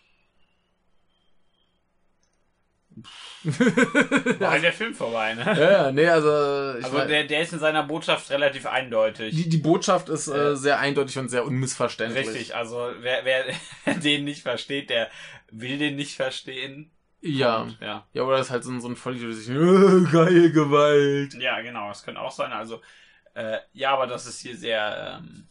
(laughs) War halt der Film vorbei, ne? Ja, ja, nee, also, ich Also mein, der, der ist in seiner Botschaft relativ eindeutig. die, die Botschaft ist äh, Ja. sehr eindeutig und sehr unmissverständlich. Richtig, also wer, wer (laughs) den nicht versteht, der will den nicht verstehen. Ja. Und, ja. Ja, oder ist halt so ein, so ein sich, äh, geil Gewalt. Ja, genau, das könnte auch sein. Also, äh, ja, aber das ist hier sehr ähm,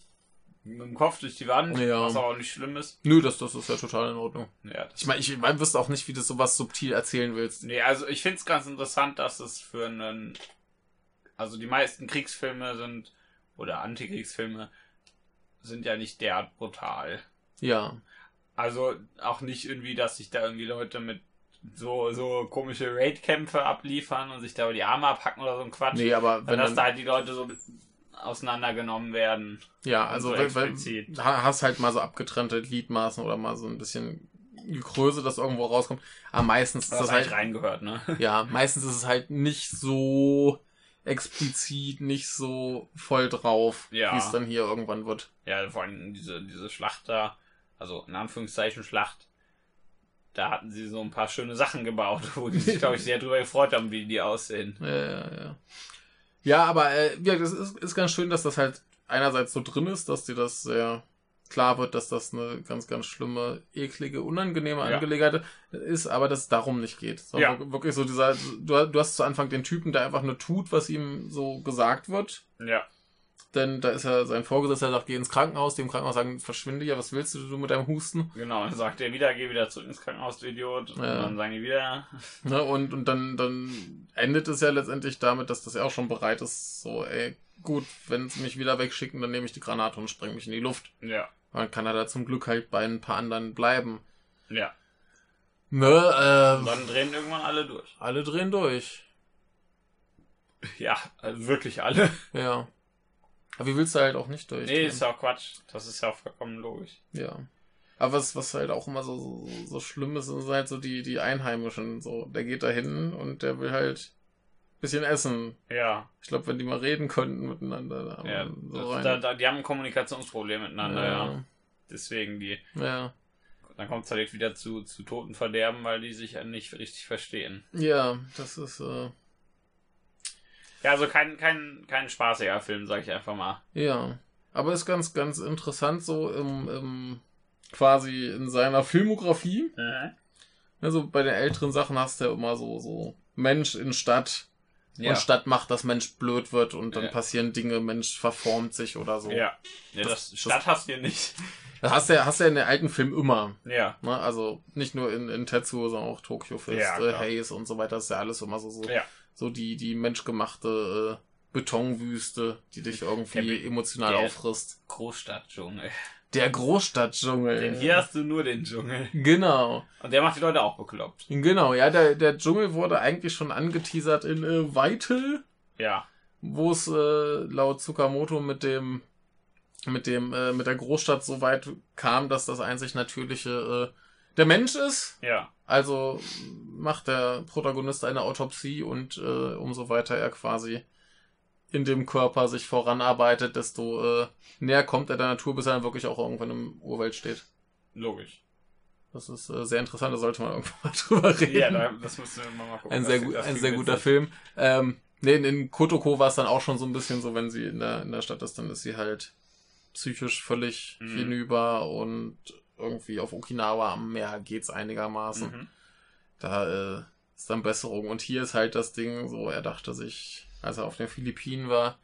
mit dem Kopf durch die Wand, Ja. was aber auch nicht schlimm ist. Nö, das, das ist ja total in Ordnung. Ja, Ich meine, ich mein, wüsste auch nicht, wie du sowas subtil erzählen willst. nee, also ich finde es ganz interessant, dass es für einen. Also die meisten Kriegsfilme sind, oder Antikriegsfilme, sind ja nicht derart brutal. Ja. Also auch nicht irgendwie, dass sich da irgendwie Leute mit so, so komische Raid-Kämpfe abliefern und sich da über die Arme abhacken oder so ein Quatsch. Nee, aber Wenn dass dann, da halt die Leute so auseinandergenommen werden. ja, also so explizit. ha- hast halt mal so abgetrennte Gliedmaßen oder mal so ein bisschen Größe, das irgendwo rauskommt. Aber meistens ist das halt, reingehört, ne? (laughs) ja, meistens ist es halt nicht so explizit, nicht so voll drauf, Ja. wie es dann hier irgendwann wird. Ja, vor allem diese, diese Schlacht da, also in Anführungszeichen Schlacht, da hatten sie so ein paar schöne Sachen gebaut, (laughs) wo die sich, glaube ich, sehr drüber gefreut haben, wie die aussehen. Ja, ja, ja. Ja, aber äh, ja, das ist, ist ganz schön, dass das halt einerseits so drin ist, dass dir das sehr klar wird, dass das eine ganz, ganz schlimme, eklige, unangenehme Ja. Angelegenheit ist, aber dass es darum nicht geht. Sondern Ja. Wirklich so dieser, du, du hast zu Anfang den Typen, der einfach nur tut, was ihm so gesagt wird. Ja. Denn da ist ja sein Vorgesetzter, der sagt, geh ins Krankenhaus, dem Krankenhaus sagen, verschwinde ja, was willst du, du mit deinem Husten? Genau, dann sagt er wieder, geh wieder zurück ins Krankenhaus, du Idiot. Und Ja. dann sagen die wieder, Ne, und, und dann, dann endet es ja letztendlich damit, dass das ja auch schon bereit ist, so, ey, gut, wenn sie mich wieder wegschicken, dann nehme ich die Granate und spreng mich in die Luft. ja, Und dann kann er da zum Glück halt bei ein paar anderen bleiben. ja. Ne, Und äh, dann drehen irgendwann alle durch. alle drehen durch. Ja, also wirklich alle. Ja. Aber wie willst du halt auch nicht durch? Nee, ist ja auch Quatsch. Das ist ja auch vollkommen logisch. Ja. Aber was, was halt auch immer so, so, so schlimm ist, sind halt so die, die Einheimischen. So, der geht da hin und der will halt bisschen essen. Ja, Ich glaube, wenn die mal reden könnten miteinander, da ja. so das, da, da, die haben ein Kommunikationsproblem miteinander, ja. ja. Deswegen die. ja. Dann kommt es halt wieder zu, zu Totenverderben, weil die sich ja nicht richtig verstehen. Ja, das ist, äh, Ja, also kein, kein, kein spaßiger Film, sag ich einfach mal. Ja. Aber ist ganz, ganz interessant so im, im quasi in seiner Filmografie. Mhm. Also bei den älteren Sachen hast du ja immer so, so Mensch in Stadt. Ja. Und Stadt macht, dass Mensch blöd wird und dann Ja. passieren Dinge, Mensch verformt sich oder so. ja. ja das, Das- Stadt hast du hier nicht. Das hast du ja, hast du ja in den alten Filmen immer. Ja. Ne? Also nicht nur in, in Tetsuo, sondern auch Tokyo Fist, Ja, äh. Haze und so weiter. Das ist ja alles immer so, so, Ja. So die, die menschgemachte äh, Betonwüste, die dich irgendwie Der emotional der- auffrisst. Großstadtdschungel. Der Großstadtdschungel. Denn hier hast du nur den Dschungel. Genau. Und der macht die Leute auch bekloppt. Genau, ja, der, der Dschungel wurde eigentlich schon angeteasert in äh, Weitel, Ja. wo es äh, laut Tsukamoto mit dem mit dem äh, mit der Großstadt so weit kam, dass das einzig natürliche äh, der Mensch ist. Ja. Also macht der Protagonist eine Autopsie und äh, umso weiter er quasi in dem Körper sich voranarbeitet, desto äh, näher kommt er der Natur, bis er dann wirklich auch irgendwann im Urwald steht. Logisch. Das ist äh, sehr interessant, da sollte man irgendwann mal (laughs) drüber reden. Ja, da, das müssen wir mal gucken. ein sehr, gut, ein sehr guter. Film. Ähm, nee, in, in Kotoko war es dann auch schon so ein bisschen so, wenn sie in der, in der Stadt ist, dann ist sie halt psychisch völlig Mhm. hinüber und irgendwie auf Okinawa am Meer geht's einigermaßen. Mhm. Da äh, ist dann Besserung. Und hier ist halt das Ding so, er dachte sich, als er auf den Philippinen war,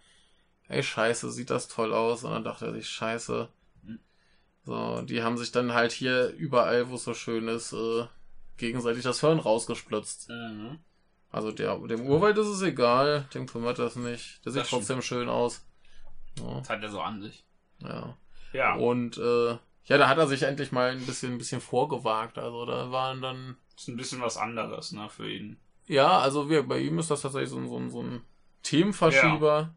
ey, scheiße, sieht das toll aus. Und dann dachte er sich, scheiße. Mhm. So, die haben sich dann halt hier überall, wo es so schön ist, äh, gegenseitig das Hirn rausgesplitzt. Mhm. Also der, dem Urwald ist es egal, dem kümmert das nicht. Der sieht Das stimmt. trotzdem schön aus. Ja, Das hat er so an sich. ja. Ja. Und äh, ja, da hat er sich endlich mal ein bisschen, ein bisschen vorgewagt. Also da waren dann. ist ein bisschen was anderes, ne, für ihn. Ja, also wir, bei ihm ist das tatsächlich so ein, so ein, so ein Themenverschieber.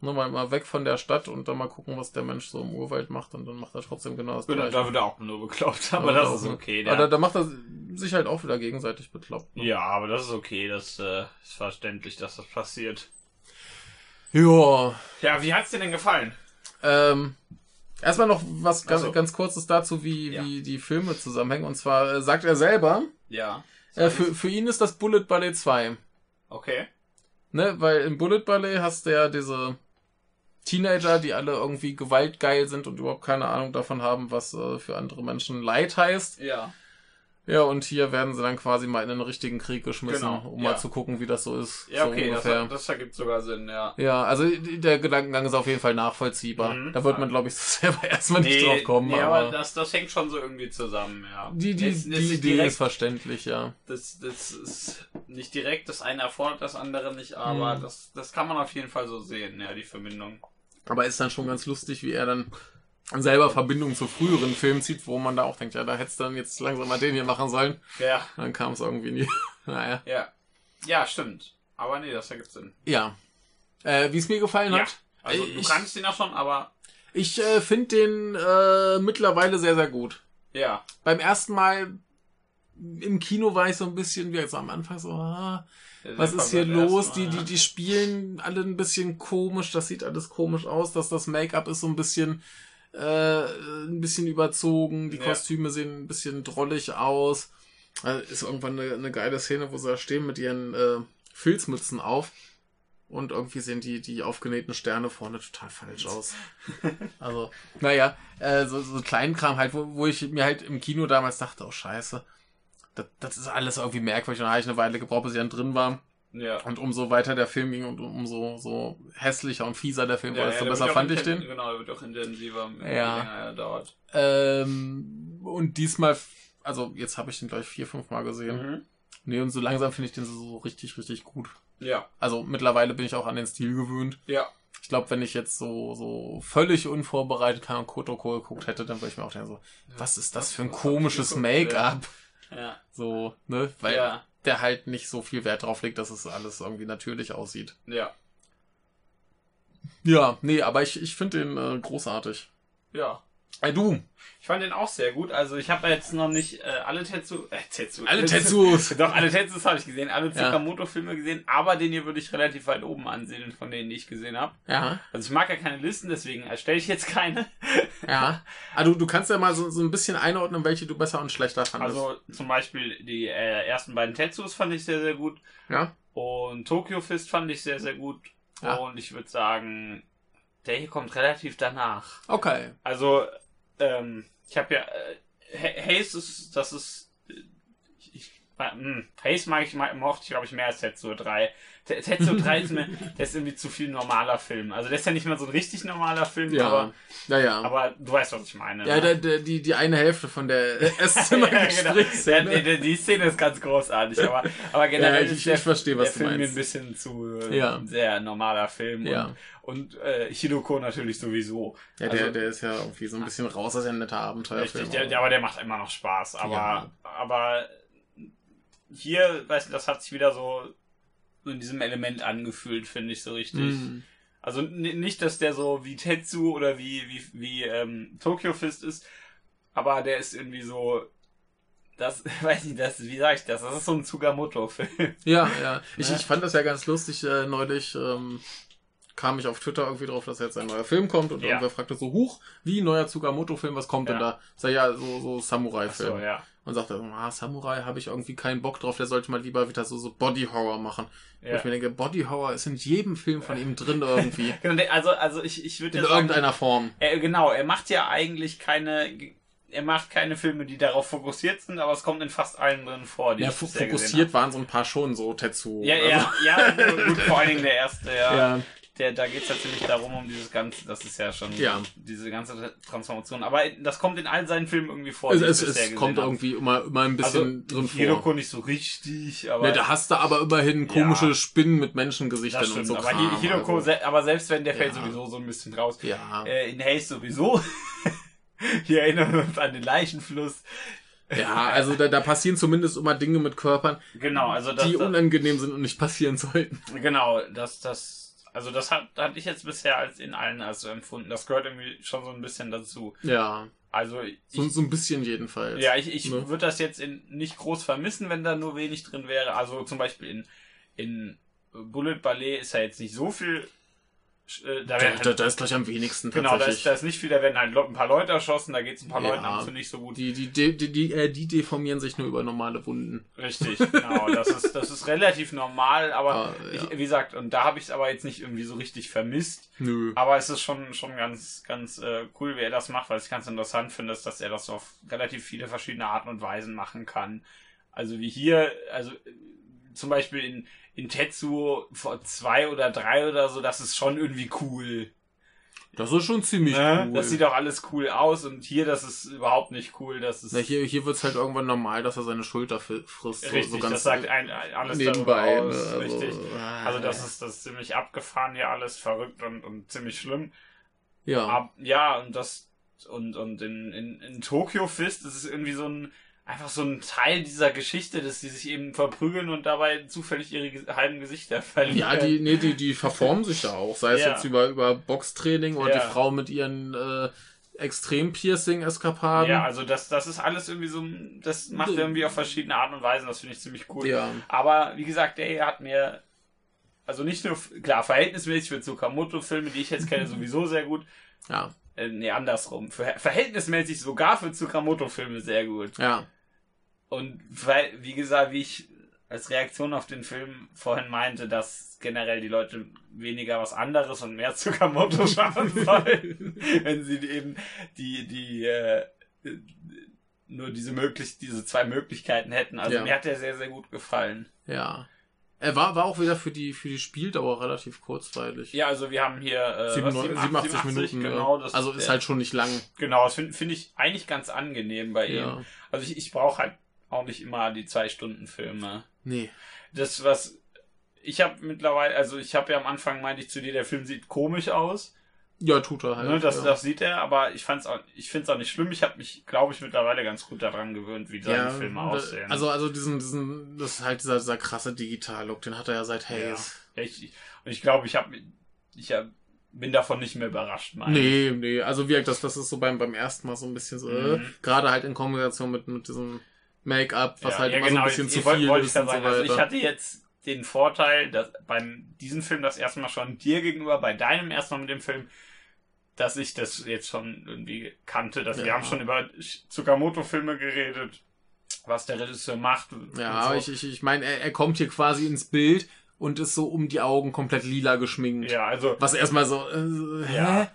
Nur mal, mal weg von der Stadt und dann mal gucken, was der Mensch so im Urwald macht und dann macht er trotzdem genau das Genau, gleiche. da wird er auch nur bekloppt, aber Ja, das ist ne? okay. Aber da, da macht er sich halt auch wieder gegenseitig bekloppt. Ne? ja, aber das ist okay, das äh, ist verständlich, dass das passiert. Ja. Ja, wie hat's dir denn gefallen? Ähm, erstmal noch was ganz, so. ganz kurzes dazu, wie, Ja. wie die Filme zusammenhängen. Und zwar äh, sagt er selber, Ja. äh, für, für ihn ist das Bullet Ballet 2. Okay. Ne, weil im Bullet Ballet hast du ja diese Teenager, die alle irgendwie gewaltgeil sind und überhaupt keine Ahnung davon haben, was äh, für andere Menschen Leid heißt. Ja. Ja, und hier werden sie dann quasi mal in einen richtigen Krieg geschmissen, Genau, um ja. mal zu gucken, wie das so ist. Ja, so okay, das, ungefähr. das ergibt sogar Sinn, ja. ja, also der Gedankengang ist auf jeden Fall nachvollziehbar. Mhm. Da wird man, glaube ich, (laughs) selber erstmal nicht drauf kommen. nee, aber aber das, das hängt schon so irgendwie zusammen, ja. die, die, jetzt die nicht Idee direkt, ist verständlich, ja. das, das ist nicht direkt, das eine erfordert das andere nicht, aber Mhm. das, das kann man auf jeden Fall so sehen, ja, die Verbindung. Aber ist dann schon ganz lustig, wie er dann selber Verbindungen zu früheren Filmen zieht, wo man da auch denkt, ja, da hättest du dann jetzt langsam mal den hier machen sollen. Ja, Dann kam es irgendwie nie. (laughs) naja. ja. Ja, stimmt. Aber nee, das ergibt Sinn. Ja. Äh, wie es mir gefallen Ja. hat. Also Ich- du kannst ihn auch schon, aber Ich äh, finde den äh, mittlerweile sehr, sehr gut. ja. Beim ersten Mal im Kino war ich so ein bisschen, wie jetzt am Anfang so, ah, was ist hier los? Die, die, die spielen alle ein bisschen komisch, das sieht alles komisch aus, dass das Make-up ist so ein bisschen, äh, ein bisschen überzogen, die Ja. Kostüme sehen ein bisschen drollig aus. Äh, ist irgendwann eine, eine geile Szene, wo sie da stehen mit ihren äh, Filzmützen auf. Und irgendwie sehen die, die aufgenähten Sterne vorne total falsch (laughs) aus. Also, (laughs) naja, äh, so, so Kleinkram halt, wo, wo ich mir halt im Kino damals dachte, oh scheiße, das, das ist alles irgendwie merkwürdig. Und dann habe ich eine Weile gebraucht, bis ich dann drin war. Ja. Und umso weiter der Film ging und umso so hässlicher und fieser der Film Ja, war, ja, desto der besser fand ich den. Genau, der wird auch intensiver, Ja. länger er dauert. Ähm, und diesmal, also jetzt habe ich den gleich vier, fünf Mal gesehen. Mhm. Nee, und so langsam finde ich den so, richtig, richtig gut. Ja, Also mittlerweile bin ich auch an den Stil gewöhnt. ja. Ich glaube, wenn ich jetzt so, so völlig unvorbereitet keine Kotoko geguckt hätte, dann würde ich mir auch denken so, was ist das für ein komisches? Make-up? Ja. So, ne? Weil Ja. Der halt nicht so viel Wert drauf legt, dass es alles irgendwie natürlich aussieht. Ja. Ja, nee, aber ich, ich finde den äh, großartig. Ja. Ey, du, Ich fand den auch sehr gut. Also ich habe jetzt noch nicht äh, alle Tetsu, äh, Tetsu, alle (laughs) Tetsus. Doch, alle Tetsus habe ich gesehen, alle Ja. Tsukamoto-Filme gesehen, aber den hier würde ich relativ weit oben ansehen, von denen die ich gesehen habe. Ja, Also ich mag ja keine Listen, deswegen erstelle ich jetzt keine. (laughs) ja. Du, du kannst ja mal so, so ein bisschen einordnen, welche du besser und schlechter fandest. Also zum Beispiel die äh, ersten beiden Tetsus fand ich sehr, sehr gut. ja? Und Tokyo Fist fand ich sehr, sehr gut. Ja. Und ich würde sagen, der hier kommt relativ danach. Okay. Also, ähm, ich habe ja, äh, Ha- Haze ist, das ist, hm, Haze mag ich, mochte ich glaube ich mehr als Tetsuo 3. Te- Tetsuo 3 ist mir, (laughs) der ist irgendwie zu viel normaler Film. Also der ist ja nicht mal so ein richtig normaler Film, Ja. aber, Ja, ja. aber du weißt, was ich meine. ja, ne? der, der, die, die eine Hälfte von der (laughs) (laughs) ja, genau. Ja, die, die Szene ist ganz großartig, aber, aber generell Ja, ich- ist der, ich verstehe, was der du Film mir meinst. ein bisschen zu äh, Ja. sehr normaler Film Ja. und, und äh, Hidoko natürlich sowieso. Ja, der, Also- der ist ja irgendwie so ein bisschen raus aus ein netter Abenteuerfilm. Richtig, der, der, aber der macht immer noch Spaß. Aber, aber hier, weißt du, das hat sich wieder so in diesem Element angefühlt, finde ich so richtig. Mhm. Also nicht, dass der so wie Tetsu oder wie, wie, wie ähm, Tokyo Fist ist, aber der ist irgendwie so. Das, (laughs) weiß nicht, das, wie sag ich das? Das ist so ein Tsugamoto-Film. Ja, ja. Ich, Ne? ich fand das ja ganz lustig. Äh, neulich ähm, kam ich auf Twitter irgendwie drauf, dass jetzt ein neuer Film kommt und Ja. irgendwer fragte so, huch, wie neuer Tsugamoto-Film, was kommt denn Ja. da? Sag ja, so, so Samurai-Film. Achso, ja. Und sagte, ah, Samurai habe ich irgendwie keinen Bock drauf, der sollte mal lieber wieder so, so Body-Horror machen. Wo ja. ich mir denke, Body-Horror ist in jedem Film von ihm drin (laughs) irgendwie. Genau, Also, also ich, ich würde In ja sagen, irgendeiner Form. Er, genau, er macht ja eigentlich keine, er macht keine Filme, die darauf fokussiert sind, aber es kommt in fast allen drin vor, Ja, fokussiert waren so ein paar schon, so Tetsu. Ja, also, ja, ja, (laughs) gut, vor allen Dingen der erste, ja. ja. Der, da geht es natürlich darum, um dieses ganze, das ist ja schon Ja. diese ganze Transformation. Aber das kommt in all seinen Filmen irgendwie vor. Es, es, es kommt habe. irgendwie immer, immer ein bisschen also, drin Hiroko vor. nicht so richtig, aber. Ja, da hast du aber immerhin komische Ja. Spinnen mit Menschengesichtern und so aber Kram, Hi- Hiroko, also. aber selbst wenn der fällt Ja. sowieso so ein bisschen raus. Ja. Äh, in Haze sowieso. (laughs) Hier erinnern wir uns an den Leichenfluss. Ja, also da, da passieren zumindest immer Dinge mit Körpern, Genau, also das, die das unangenehm sind und nicht passieren sollten. genau, das, das, also das hat, hatte ich jetzt bisher als in allen als so empfunden. Das gehört irgendwie schon so ein bisschen dazu. Ja, Also ich, so, so ein bisschen jedenfalls. ja, ich, ich Ne? würde das jetzt in, nicht groß vermissen, wenn da nur wenig drin wäre. Also zum Beispiel in, in Bullet Ballet ist ja jetzt nicht so viel. Äh, da Da, halt, da ist gleich am wenigsten genau, da ist, da ist nicht viel, da werden halt ein paar Leute erschossen, da geht es ein paar Ja. Leuten ab und zu nicht so gut. die, die, die, die, die, äh, die deformieren sich nur über normale Wunden. Richtig, genau. Das ist, das ist relativ normal, aber Ah, ja. ich, wie gesagt, und da habe ich es aber jetzt nicht irgendwie so richtig vermisst. Nö. Aber es ist schon, schon ganz, ganz äh, cool, wie er das macht, weil ich ganz interessant finde, ist, dass er das so auf relativ viele verschiedene Arten und Weisen machen kann. Also wie hier, also äh, zum Beispiel in, in Tetsuo vor zwei oder drei oder so, das ist schon irgendwie cool. Das ist schon ziemlich Ne? cool. Das sieht auch alles cool aus und hier, das ist überhaupt nicht cool. Das ist Na, hier hier wird's halt irgendwann normal, dass er seine Schulter frisst. So, richtig, so ganz das sagt ein, alles nebenbei. darüber aus. ne, also, richtig. ah, Also das ist, das ist ziemlich abgefahren hier alles, verrückt und, und ziemlich schlimm. Ja. Ab, ja, und das und, und in, in, in Tokyo Fist ist es irgendwie so ein einfach so ein Teil dieser Geschichte, dass die sich eben verprügeln und dabei zufällig ihre halben Gesichter verlieren. Ja, die, nee, die, die verformen sich da auch. Sei es Ja. jetzt über, über Boxtraining oder Ja. die Frau mit ihren äh, Extrem-Piercing-Eskapaden. ja, also das, das ist alles irgendwie so, das macht er irgendwie auf verschiedene Arten und Weisen, das finde ich ziemlich cool. Ja. Aber wie gesagt, der hier hat mir, also nicht nur, klar, verhältnismäßig für Tsukamoto-Filme, die ich jetzt kenne, (laughs) sowieso sehr gut. Ja, Äh, nee, andersrum. Verhältnismäßig sogar für Tsukamoto-Filme sehr gut. ja. Und weil, wie gesagt, wie ich als Reaktion auf den Film vorhin meinte, dass generell die Leute weniger was anderes und mehr (laughs) Tsukamoto schauen sollen, (laughs) wenn sie eben die, die, äh, nur diese möglich, diese zwei Möglichkeiten hätten. Also Ja. mir hat der sehr, sehr gut gefallen. Ja. Er war, war auch wieder für die, für die Spieldauer relativ kurzweilig. Ja, also wir haben hier äh, was, 87, 87 Minuten. genau. ja. Das also ist halt schon nicht lang. Genau, das finde find ich eigentlich ganz angenehm bei ihm. Ja. Also ich, ich brauche halt auch nicht immer die Zwei-Stunden-Filme. Nee. Das, was ich habe mittlerweile, also ich habe ja am Anfang meinte ich zu dir, der Film sieht komisch aus. Ja, tut er halt. ne, das, ja. das sieht er, aber ich fand's auch, ich finde es auch nicht schlimm. Ich habe mich, glaube ich, mittlerweile ganz gut daran gewöhnt, wie seine Filme da- aussehen. Also, also diesen, diesen, das ist halt dieser, dieser krasse Digital-Look, den hat er ja seit ja. Haze. ich, und ich glaube, ich habe, ich hab, bin davon nicht mehr überrascht. meine. Nee, nee, also wirkt das, das ist so beim, beim ersten Mal so ein bisschen so, äh, Mhm. gerade halt in Kombination mit, mit diesem Make-up, was ja, halt ja, immer genau, so ein bisschen ich- zu ich wollte- viel wollte ich ist da und so sagen. weiter. Also ich hatte jetzt den Vorteil, dass beim diesem Film das erste Mal schon dir gegenüber, bei deinem ersten Mal mit dem Film, dass ich das jetzt schon irgendwie kannte. Dass Wir Ja. haben schon über Tsukamoto-Filme geredet, was der Regisseur macht. ja, so. ich, ich, ich meine, er, er kommt hier quasi ins Bild und ist so um die Augen komplett lila geschminkt. Ja, also. Was erstmal so, äh, hä?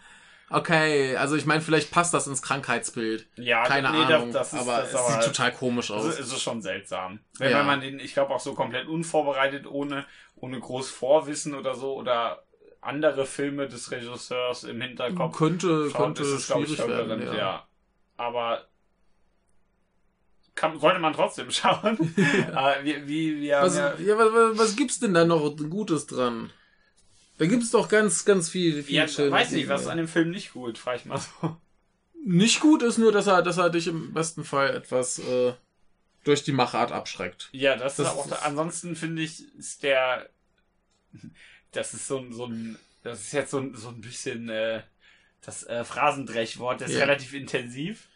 Ja. Okay, also ich meine, vielleicht passt das ins Krankheitsbild. Ja, Keine nee, das- Ahnung, das ist- aber das es ist aber- sieht total komisch aus. es ist schon seltsam. Wenn, Ja. wenn man den, ich glaube auch so komplett unvorbereitet, ohne, ohne groß Vorwissen oder so oder andere Filme des Regisseurs im Hinterkopf könnte schaut, könnte ist es, schwierig werden. verwirrend, Ja. Aber kann, sollte man trotzdem (laughs) schauen. (laughs) Aber wie, wie, haben Was, ja, ja, was, was gibt's denn da noch Gutes dran? Da gibt's doch ganz, ganz viel, viel ja, schöne weiß nicht, was an dem Film nicht gut, frage ich mal so. Nicht gut ist nur, dass er, dass er dich im besten Fall etwas äh, durch die Machart abschreckt. Ja, das, Das ist auch. ist- ansonsten finde ich, ist der. (laughs) Das ist so ein, so ein. Das ist jetzt so ein, so ein bisschen äh, das äh, Phrasendrechwort. Das ist Ja. relativ intensiv.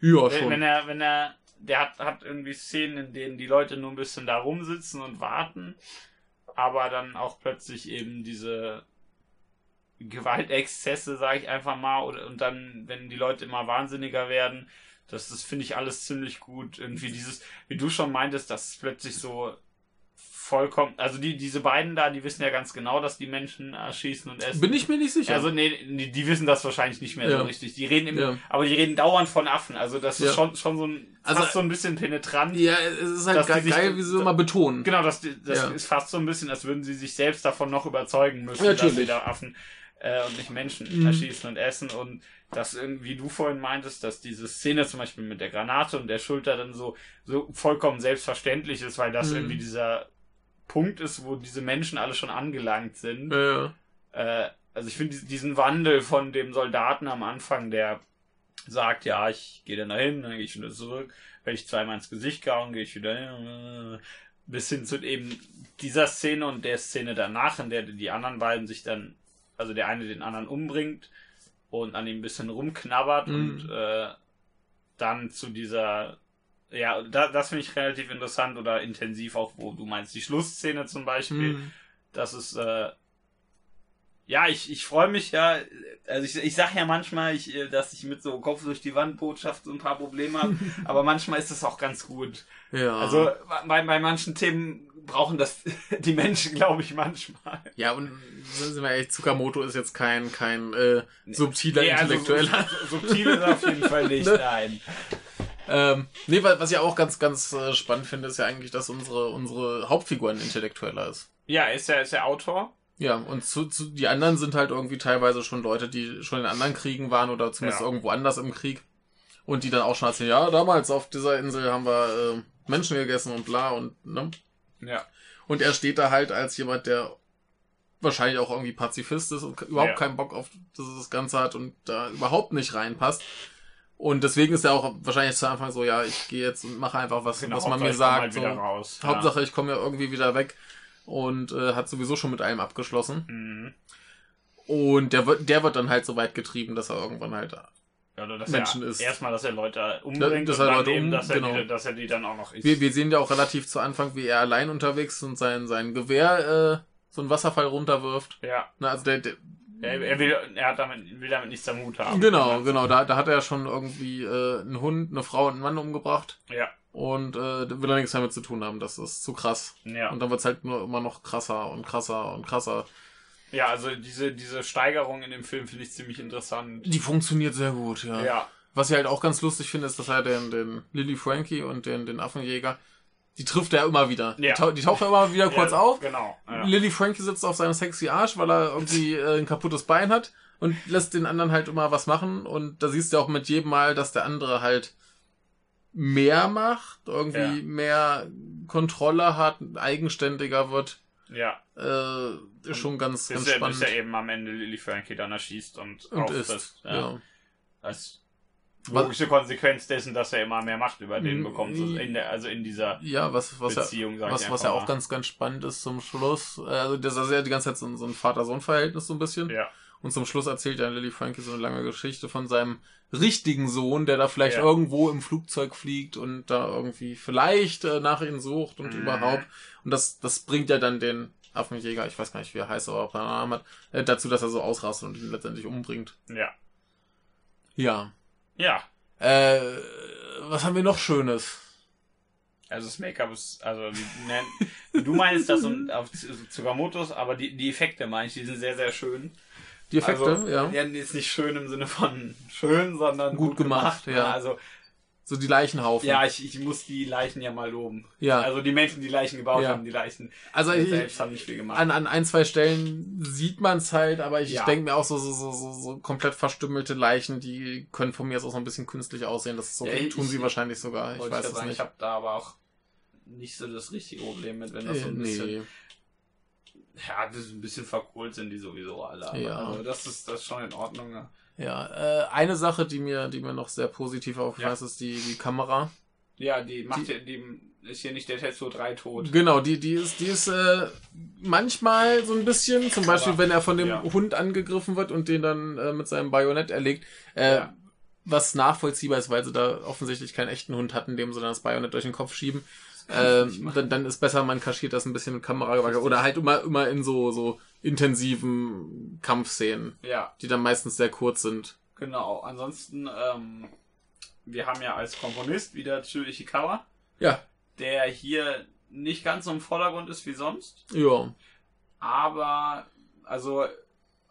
Ja, Wenn, schon. wenn er, wenn er. Der hat, hat irgendwie Szenen, in denen die Leute nur ein bisschen da rumsitzen und warten, aber dann auch plötzlich eben diese Gewaltexzesse, sage ich einfach mal, oder, und dann, wenn die Leute immer wahnsinniger werden, das, das finde ich alles ziemlich gut. Irgendwie dieses, wie du schon meintest, dass es plötzlich so vollkommen, also die, diese beiden da, die wissen ja ganz genau, dass die Menschen erschießen und essen. Bin ich mir nicht sicher. Also nee, die, die wissen das wahrscheinlich nicht mehr Ja. so richtig. Die reden immer, Ja. aber die reden dauernd von Affen. Also das ist Ja. schon, schon so ein, Also- fast so ein bisschen penetrant. ja, es ist halt geil, sich- geil, wie sie so immer betonen. Genau, das, das ist fast so ein bisschen, als würden sie sich selbst davon noch überzeugen müssen, dass sie da Affen äh, und nicht Menschen Mhm. erschießen und essen. Und das irgendwie du vorhin meintest, dass diese Szene zum Beispiel mit der Granate und der Schulter dann so, so vollkommen selbstverständlich ist, weil das Mhm. irgendwie dieser Punkt ist, wo diese Menschen alle schon angelangt sind. Ja, Äh, also ich finde dies- diesen Wandel von dem Soldaten am Anfang, der sagt, ja, ich gehe dann dahin, dann gehe ich wieder zurück, wenn ich zweimal ins Gesicht gehauen, gehe ich wieder hin, bis hin zu eben dieser Szene und der Szene danach, in der die anderen beiden sich dann, also der eine den anderen umbringt und an ihm ein bisschen rumknabbert Mhm. und äh, dann zu dieser ja, da, das finde ich relativ interessant oder intensiv auch, wo du meinst, die Schlussszene zum Beispiel. Mhm. Das ist, äh, ja, ich, ich freue mich ja, also ich, ich sag ja manchmal, ich, äh, dass ich mit so Kopf durch die Wand Botschaft so ein paar Probleme habe, (laughs) aber manchmal ist das auch ganz gut. ja. Also bei, bei manchen Themen brauchen das (laughs) die Menschen, glaube ich, manchmal. ja, und sind wir ehrlich, Tsukamoto ist jetzt kein, kein äh, subtiler Nee, also Intellektueller. so- so- Subtil ist auf jeden Fall (laughs) nicht, Ne? nein. Ähm, nee, wa- was ich auch ganz, ganz äh, spannend finde, ist ja eigentlich, dass unsere, unsere Hauptfigur ein Intellektueller ist. Ja, ist ja, ist ja Autor. Ja, und zu, zu, die anderen sind halt irgendwie teilweise schon Leute, die schon in anderen Kriegen waren oder zumindest Ja. irgendwo anders im Krieg. Und die dann auch schon erzählen, ja, damals auf dieser Insel haben wir äh, Menschen gegessen und bla und, ne? Ja. Und er steht da halt als jemand, der wahrscheinlich auch irgendwie Pazifist ist und überhaupt Ja. keinen Bock auf das Ganze hat und da überhaupt nicht reinpasst. Und deswegen ist er auch wahrscheinlich zu Anfang so, ja, ich gehe jetzt und mache einfach was, Genau, was man mir sagt. halt So. raus. Ja. Hauptsache, ich komme ja irgendwie wieder weg und äh, hat sowieso schon mit allem abgeschlossen. Mhm. Und der wird, der wird dann halt so weit getrieben, dass er irgendwann halt. Ja, oder dass Menschen er ist. erstmal, dass er Leute umbringt dass und er eben, die, dass er die dann auch noch isst. Wir, wir sehen ja auch relativ zu Anfang, wie er allein unterwegs ist und sein, sein Gewehr äh, so einen Wasserfall runterwirft. ja, Na, also der, der, er, er, will, er hat damit, will damit nichts am Hut haben. genau, genau. Da, da hat er schon irgendwie äh, einen Hund, eine Frau und einen Mann umgebracht. Ja, Und äh, da will er nichts damit zu tun haben. Das ist zu krass. ja. Und dann wird's halt nur immer noch krasser und krasser und krasser. Ja, also diese, diese Steigerung in dem Film finde ich ziemlich interessant. Die funktioniert sehr gut, ja. Ja, Was ich halt auch ganz lustig finde, ist, dass er den, den Lily Frankie und den, den Affenjäger, die trifft er immer wieder. Ja. Die, tau die tauchen immer wieder (laughs) kurz ja, auf. Genau. Ja. Lily Frankie sitzt auf seinem sexy Arsch, weil er irgendwie äh, ein kaputtes Bein hat und lässt den anderen halt immer was machen. Und da siehst du auch mit jedem Mal, dass der andere halt mehr macht, irgendwie mehr Kontrolle hat, eigenständiger wird. ja. Äh, ist schon ganz, ganz er, spannend. bis er eben am Ende Lily Frankie dann erschießt und, und ist. Ja. Ja. Was- logische Konsequenz dessen, dass er immer mehr Macht über den Mm, bekommt. so In der, also in dieser Ja, was, was ja, Beziehung, sag was, was ja auch mal. ganz, ganz spannend ist zum Schluss. äh, Also, das ist ja die ganze Zeit so, ein- so ein Vater-Sohn-Verhältnis so ein bisschen. Ja, Und zum Schluss erzählt ja Lily Frankie so eine lange Geschichte von seinem richtigen Sohn, der da vielleicht Ja. irgendwo im Flugzeug fliegt und da irgendwie vielleicht äh, nach ihm sucht und Mhm. überhaupt. Und das, das bringt ja dann den Affenjäger, ich weiß gar nicht, wie er heißt, aber ob er einen Namen hat, äh, dazu, dass er so ausrastet und ihn letztendlich umbringt. ja. Ja. Ja. Äh, was haben wir noch Schönes? Also das Make-up ist, also die, nennen- du meinst das und (laughs) auf Tsukamotos, aber die, die Effekte meine ich, die sind sehr, sehr schön. Die Effekte, also, ja. Jetzt nicht schön im Sinne von schön, sondern Gut gemacht, ja. Also, So die Leichenhaufen. ja, ich, ich muss die Leichen ja mal loben. Ja. Also die Menschen, die Leichen gebaut Ja. haben, die Leichen Also ich, selbst haben nicht viel gemacht. an, an ein, zwei Stellen sieht man es halt, aber ich Ja. denke mir auch so, so, so, so, so komplett verstümmelte Leichen, die können von mir aus auch so ein bisschen künstlich aussehen. Das so, Ja, ich- tun sie ich- wahrscheinlich sogar. Ich weiß es sagen, nicht. Ich habe da aber auch nicht so das richtige Problem mit, wenn das so Äh, ein bisschen, nee. ja, das ist ein bisschen verkohlt sind die sowieso alle. Aber Ja. Also das ist das ist schon in Ordnung. Ja. Ja, äh, eine Sache, die mir, die mir noch sehr positiv aufgefallen ist, ist die, die Kamera. Ja, die macht Die- ja, die ist hier nicht der Tetsuo 3 tot. Genau, die, die ist, die ist äh, manchmal so ein bisschen, zum Beispiel, Aber, wenn er von dem ja. Hund angegriffen wird und den dann äh, mit seinem Bajonett erlegt, äh, Ja. was nachvollziehbar ist, weil sie da offensichtlich keinen echten Hund hatten, dem sie dann das Bajonett durch den Kopf schieben. Ähm, dann, dann ist besser, man kaschiert das ein bisschen mit Kamera oder halt immer, immer in so, so intensiven Kampfszenen, Ja, die dann meistens sehr kurz sind. genau. Ansonsten, ähm, wir haben ja als Komponist wieder Chu Ishikawa, Ja, der hier nicht ganz so im Vordergrund ist wie sonst. ja, Aber, also,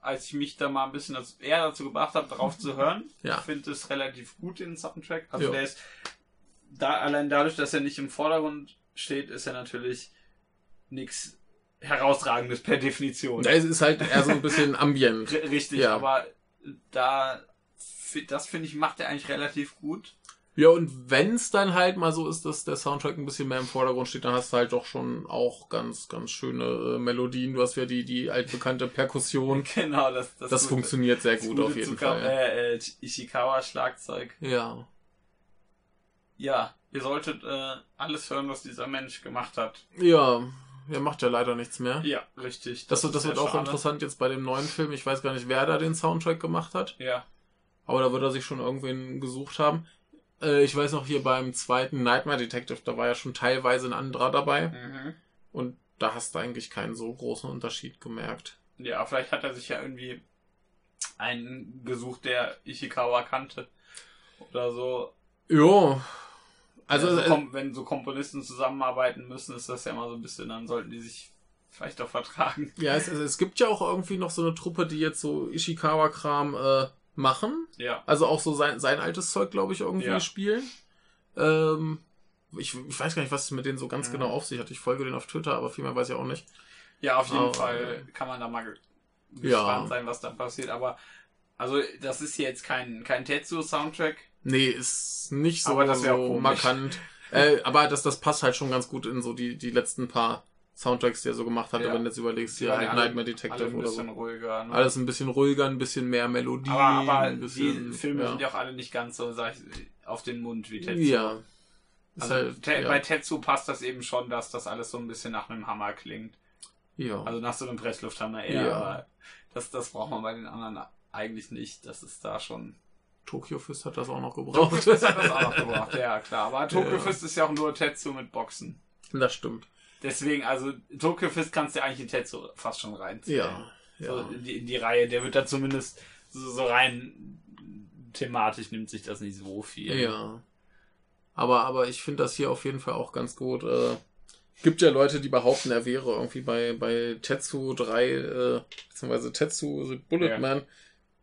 als ich mich da mal ein bisschen eher dazu gebracht habe, darauf zu hören, (laughs) Ja. finde es relativ gut, den Soundtrack. Also Ja. der ist, da, allein dadurch, dass er nicht im Vordergrund steht, ist er natürlich nichts herausragendes per Definition. es ist halt eher so ein bisschen (laughs) ambient. Richtig, Ja. aber da, das finde ich, macht er eigentlich relativ gut. Ja, und wenn's dann halt mal so ist, dass der Soundtrack ein bisschen mehr im Vordergrund steht, dann hast du halt doch schon auch ganz, ganz schöne äh, Melodien. Du hast ja die, die altbekannte Perkussion. (laughs) Genau, das, das, Das gute- funktioniert sehr gut auf jeden Zuka- Fall. Äh, äh, Ishikawa Schlagzeug. Ja. Ja, ihr solltet äh, alles hören, was dieser Mensch gemacht hat. Ja, er macht ja leider nichts mehr. Ja, richtig. Das, wird- das ist wird auch schade. interessant jetzt bei dem neuen Film. Ich weiß gar nicht, wer da den Soundtrack gemacht hat. Ja, Aber da wird er sich schon irgendwen gesucht haben. Äh, ich weiß noch hier beim zweiten Nightmare Detective, da war ja schon teilweise ein anderer dabei. mhm. Und da hast du eigentlich keinen so großen Unterschied gemerkt. ja, vielleicht hat er sich ja irgendwie einen gesucht, der Ishikawa kannte. Oder so. Ja. Also, so äh, wenn so Komponisten zusammenarbeiten müssen, ist das ja immer so ein bisschen, dann sollten die sich vielleicht auch vertragen. Ja, es, es, es gibt ja auch irgendwie noch so eine Truppe, die jetzt so Ishikawa-Kram äh, machen. Ja. Also auch so sein, sein altes Zeug, glaube ich, irgendwie Ja. spielen. Ähm, ich, ich weiß gar nicht, was es mit denen so ganz Mhm. genau auf sich hat. Ich folge denen auf Twitter, aber viel mehr weiß ich auch nicht. Ja, auf jeden Aber, Fall kann man da mal ge- Ja. gespannt sein, was da passiert. Aber also das ist jetzt kein, kein Tetsuo-Soundtrack. Nee, ist nicht so, Aber das so markant. äh, aber das, das passt halt schon ganz gut in so die, die letzten paar Soundtracks, die er so gemacht hat. Ja. Wenn du jetzt überlegst, hier halt alle- Nightmare Detective ein oder so. bisschen ruhiger. Ne? Alles ein bisschen ruhiger, ein bisschen mehr Melodie. aber aber ein bisschen, die Filme ja. sind ja auch alle nicht ganz so, sag ich, auf den Mund wie Tetsuo. Ja. Also halt, Te- ja. Bei Tetsu passt das eben schon, dass das alles so ein bisschen nach einem Hammer klingt. ja. Also nach so einem Presslufthammer eher. Ja. Aber das, das braucht man bei den anderen eigentlich nicht. Das ist da schon. Tokyo Fist hat das auch noch gebraucht. Tokyo Fist hat das auch noch (laughs) gebracht, ja klar. Aber Tokyo Ja. Fist ist ja auch nur Tetsu mit Boxen. Das stimmt. Deswegen, also Tokyo Fist kannst du ja eigentlich in Tetsu fast schon reinziehen. Ja. So ja. in, die, in die Reihe, der wird da zumindest so, so rein thematisch nimmt sich das nicht so viel. Ja. Aber, aber ich finde das hier auf jeden Fall auch ganz gut. Äh, gibt ja Leute, die behaupten, er wäre irgendwie bei, bei Tetsu 3, äh, beziehungsweise Tetsu The Bullet Ja.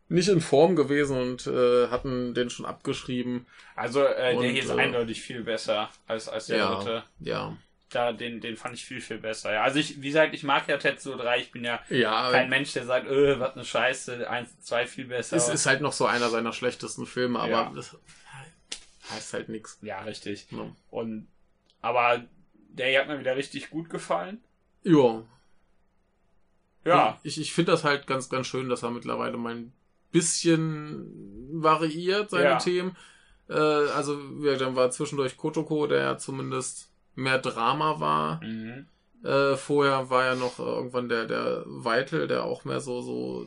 Nicht in Form gewesen und äh, hatten den schon abgeschrieben. Also äh, Und, der hier ist äh, eindeutig viel besser als, als der Ja. dritte. Ja. Da, den, den fand ich viel, viel besser. Ja, also ich, wie gesagt, ich mag ja Tetsu 3, ich bin ja Ja, kein Mensch, der sagt, öh, was eine Scheiße, 1, 2 viel besser. es ist halt noch so einer seiner schlechtesten Filme, aber Ja. das heißt halt nichts. ja, richtig. Ne? Und aber der hier hat mir wieder richtig gut gefallen. Ja. Ja, Ich, ich finde das halt ganz, ganz schön, dass er mittlerweile mal ein bisschen variiert, seine Ja. Themen. Äh, also, ja, dann war zwischendurch Kotoko, der ja zumindest mehr Drama war. mhm. Äh, vorher war ja noch äh, irgendwann der, der Weitel, der auch mehr so, so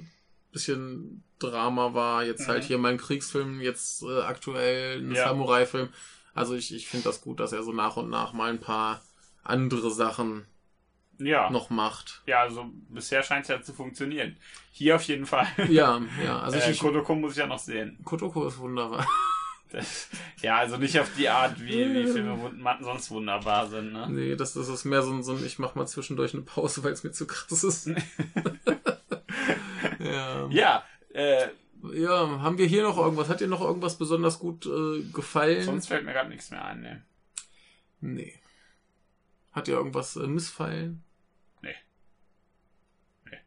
bisschen Drama war. Jetzt Mhm. halt hier mein Kriegsfilm, jetzt äh, aktuell ein Ja. Samurai-Film. Also ich, ich finde das gut, dass er so nach und nach mal ein paar andere Sachen ja. noch macht. Ja, also bisher scheint es ja zu funktionieren. Hier auf jeden Fall. Ja, ja. Also äh, ich, Kodoko muss ich ja noch sehen. Kotoko ist wunderbar. (laughs) Das, ja, also nicht auf die Art, wie, wie (laughs) Filme sonst wunderbar sind, ne? Nee, das, das ist mehr so ein, so ein ich mach mal zwischendurch eine Pause, weil es mir zu krass ist. (laughs) ja. Ja, äh, ja, haben wir hier noch irgendwas? Hat dir noch irgendwas besonders gut äh, gefallen? sonst fällt mir gerade nichts mehr ein, ne? Nee. Hat dir irgendwas äh, missfallen? Nee. Nee.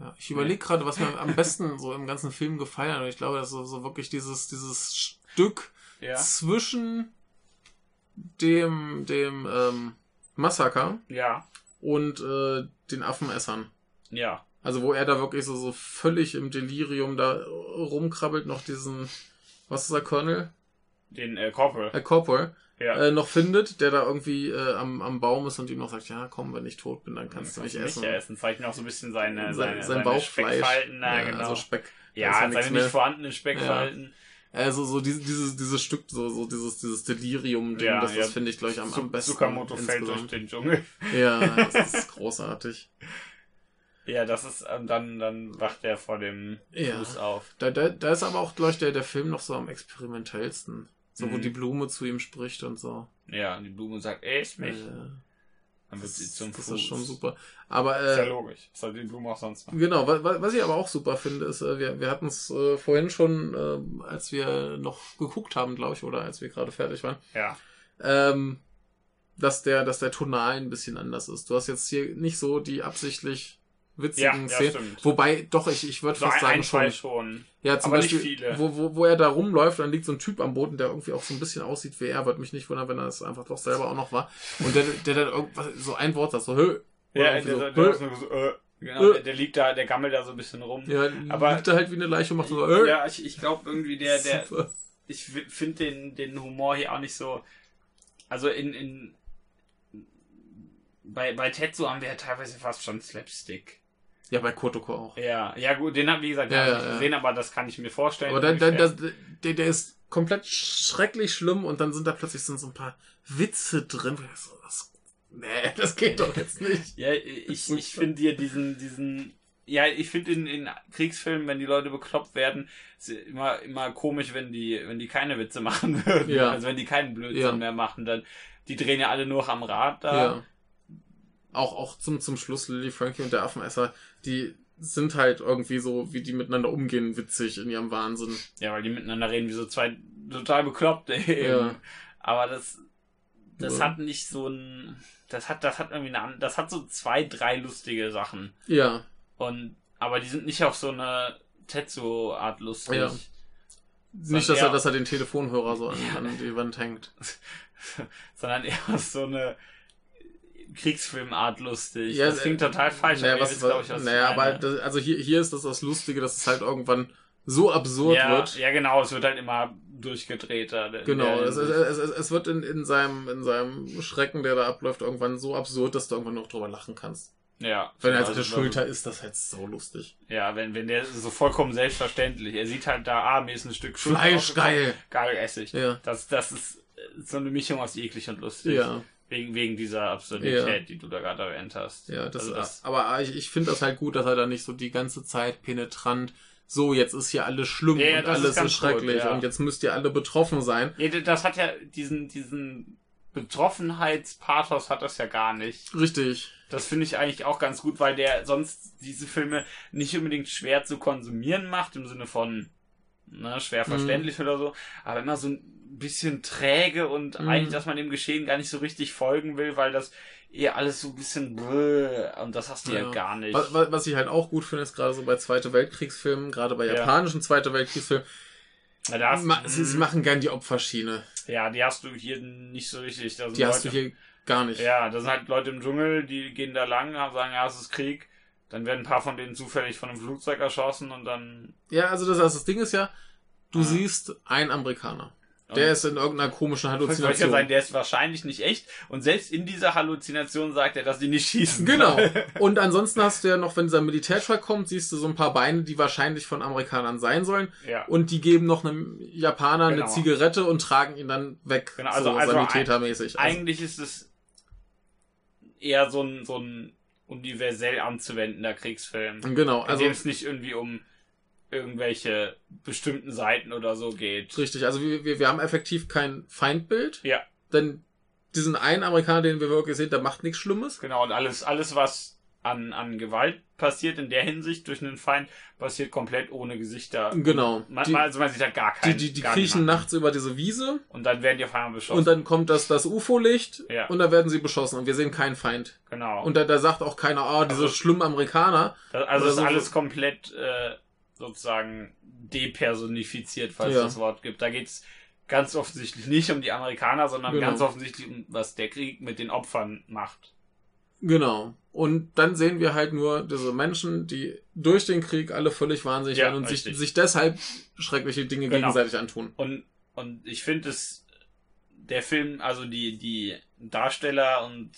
Ja, ich überlege gerade, was mir am besten so im ganzen Film gefallen hat. Und ich glaube, das ist so, wirklich dieses, dieses Stück Ja. zwischen dem, dem ähm, Massaker Ja. und äh, den Affenessern. Ja. Also wo er da wirklich so, so völlig im Delirium da rumkrabbelt, noch diesen, was ist der Colonel? Den äh, Corporal. Herr Corporal, Ja. äh, noch findet, der da irgendwie äh, am, am Baum ist und ihm noch sagt, ja komm, wenn ich tot bin, dann kannst du mich essen. Nicht essen. Zeigt mir auch so ein bisschen seine, Sein, seine, sein seine Bauchfleisch. Speckfalten. Ja, genau. Also Speck. Ja, ist seine nicht vorhandenen Speckfalten. Also so dieses, dieses, dieses Stück, so, so dieses, dieses Delirium-Ding, Ja, das, ja. das finde ich, glaube ich, am, am besten. Tsukamoto fällt durch den Dschungel. Ja, (laughs) das ist großartig. Ja, das ist, ähm, dann, dann wacht er vor dem Ja. Fuß auf. Da, da, da ist aber auch, glaube ich, der, der Film noch so am experimentellsten. So, wo Mhm. die Blume zu ihm spricht und so. Ja, und die Blume sagt, ey, ist mich. Äh, dann wird das sie zum das Fuß. ist schon super. Aber Ist ja äh, logisch. Was soll die Blume auch sonst machen? genau, wa- wa- was ich aber auch super finde, ist, äh, wir, wir hatten es äh, vorhin schon, äh, als wir noch geguckt haben, glaube ich, oder als wir gerade fertig waren, Ja. ähm, dass der, dass der Tonal ein bisschen anders ist. Du hast jetzt hier nicht so die absichtlich witzigen ja, Szenen. stimmt. Wobei, doch, ich, ich würde So fast ein, sagen ein schon. Schon. Ja, zum aber Beispiel. Wo, wo, wo er da rumläuft, dann liegt so ein Typ am Boden, der irgendwie auch so ein bisschen aussieht wie er. Würde mich nicht wundern, wenn er es einfach doch selber auch noch war. Und der, der dann irgendwas, so ein Wort sagt, so, hö. Ja, der, der, so, der, nur so, äh, genau, Äh. der, der liegt da, der gammelt da so ein bisschen rum. Ja, Aber- liegt da halt wie eine Leiche und macht so, hö. Ja, ich, ich glaube irgendwie, der, der, Super. ich finde den, den Humor hier auch nicht so. Also in, in bei, bei Tetsu haben wir ja teilweise fast schon Slapstick. Ja, bei Kotoko auch. Ja, ja gut, den hab wie gesagt, den Ja, hab ich ja, nicht ja. gesehen, aber das kann ich mir vorstellen. Aber dann, dann, das, der, der ist komplett schrecklich schlimm und dann sind da plötzlich so, ein paar Witze drin. ich So, das, nee, (laughs) das geht doch jetzt nicht. Ja, ich, ich finde dir diesen, diesen, ja, ich finde in, in Kriegsfilmen, wenn die Leute bekloppt werden, ist immer, immer komisch, wenn die, wenn die keine Witze machen (laughs) würden. Ja. Also wenn die keinen Blödsinn Ja. mehr machen, dann, die drehen ja alle nur am Rad da. Ja. Auch, auch zum, zum Schluss Lily Frankie und der Affenesser, die sind halt irgendwie so, wie die miteinander umgehen, witzig in ihrem Wahnsinn. Ja, weil die miteinander reden wie so zwei total bekloppte (laughs) eben. Ja. Aber das, das Ja. hat nicht so ein, das hat, das hat irgendwie eine, das hat so zwei, drei lustige Sachen. Ja, Und, aber die sind nicht auf so eine Tetsu-Art lustig. Ja. nicht, dass er, dass er den Telefonhörer so an, an die Wand hängt. (laughs) sondern eher so eine Kriegsfilmart lustig. Ja, das klingt äh, total falsch, Naja, was, ich, was naja ich meine. aber das, also hier, hier ist das das Lustige, dass es halt irgendwann so absurd ja, wird. ja, genau, es wird halt immer durchgedrehter. Genau, es, es, es, es- wird in, in, seinem, in seinem Schrecken, der da abläuft, irgendwann so absurd, dass du irgendwann noch drüber lachen kannst. ja, Wenn er also, der Schulter ist, das halt so lustig. Ja, wenn, wenn der so vollkommen selbstverständlich. Er sieht halt da, ah, mir ist ein Stück Schulter Fleisch, geil. Geil, Essig. Ja. Das, das ist äh, so eine Mischung aus eklig und lustig. Ja, Wegen, wegen dieser Absurdität, Ja. die du da gerade erwähnt hast. ja, das, also das aber ich, ich finde das halt gut, dass er da nicht so die ganze Zeit penetrant, so, jetzt ist hier alles schlimm Ja, und ist alles ganz ist schrecklich gut, ja. und jetzt müsst ihr alle betroffen sein. Nee, das hat ja diesen, diesen Betroffenheitspathos hat das ja gar nicht. Richtig. Das finde ich eigentlich auch ganz gut, weil der sonst diese Filme nicht unbedingt schwer zu konsumieren macht, im Sinne von ne, schwer Mhm. verständlich oder so, aber immer so ein bisschen träge und Mhm. eigentlich, dass man dem Geschehen gar nicht so richtig folgen will, weil das eher alles so ein bisschen und das hast du ja, Ja. gar nicht. Was, was- ich halt auch gut finde, ist gerade so bei Zweite Weltkriegsfilmen, gerade bei Ja. japanischen Zweite Weltkriegsfilmen, Ja, da hast, sie, sie machen gern die Opferschiene. ja, die hast du hier nicht so richtig. Die hast du Leute- hier gar nicht. Ja, da sind halt Leute im Dschungel, die gehen da lang, sagen, ja, es ist Krieg. Dann werden ein paar von denen zufällig von einem Flugzeug erschossen und dann. Ja, also das, das Ding ist ja, du Ah. siehst einen Amerikaner. Der ist in irgendeiner komischen Soll ich ja Halluzination. sein, der ist wahrscheinlich nicht echt. Und selbst in dieser Halluzination sagt er, dass die nicht schießen. Genau. (laughs) Und ansonsten hast du ja noch, wenn dieser Militärtruck kommt, siehst du so ein paar Beine, die wahrscheinlich von Amerikanern sein sollen. ja. Und die geben noch einem Japaner Genau. eine Zigarette und tragen ihn dann weg. Genau, also- so also sanitätermäßig. Also, Eigentlich ist es eher so ein, so ein universell anzuwendender Kriegsfilm. genau, Also, also in dem es nicht irgendwie um irgendwelche bestimmten Seiten oder so geht. Richtig, also wir, wir, wir haben effektiv kein Feindbild. Ja. Denn diesen einen Amerikaner, den wir wirklich sehen, der macht nichts Schlimmes. Genau, und alles, alles, was an, an Gewalt passiert in der Hinsicht durch einen Feind, passiert komplett ohne Gesichter. Genau. Man, Die- also man sieht halt gar Die, keinen. die, die gar kriechen nachts über diese Wiese Und dann werden die auf einmal beschossen. und dann kommt das, das UFO-Licht Ja. und dann werden sie beschossen und wir sehen keinen Feind. genau. Und da, da sagt auch keiner, oh, diese Also- schlimmen Amerikaner. Das, also Oder ist so- alles komplett äh, sozusagen depersonifiziert, falls Ja. es das Wort gibt. Da geht's ganz offensichtlich nicht um die Amerikaner, sondern Genau. ganz offensichtlich um was der Krieg mit den Opfern macht. Genau. Und dann sehen wir halt nur diese Menschen, die durch den Krieg alle völlig wahnsinnig Ja, werden und sich, sich deshalb schreckliche Dinge Genau. gegenseitig antun. Und, und ich finde es, der Film, also die, die Darsteller und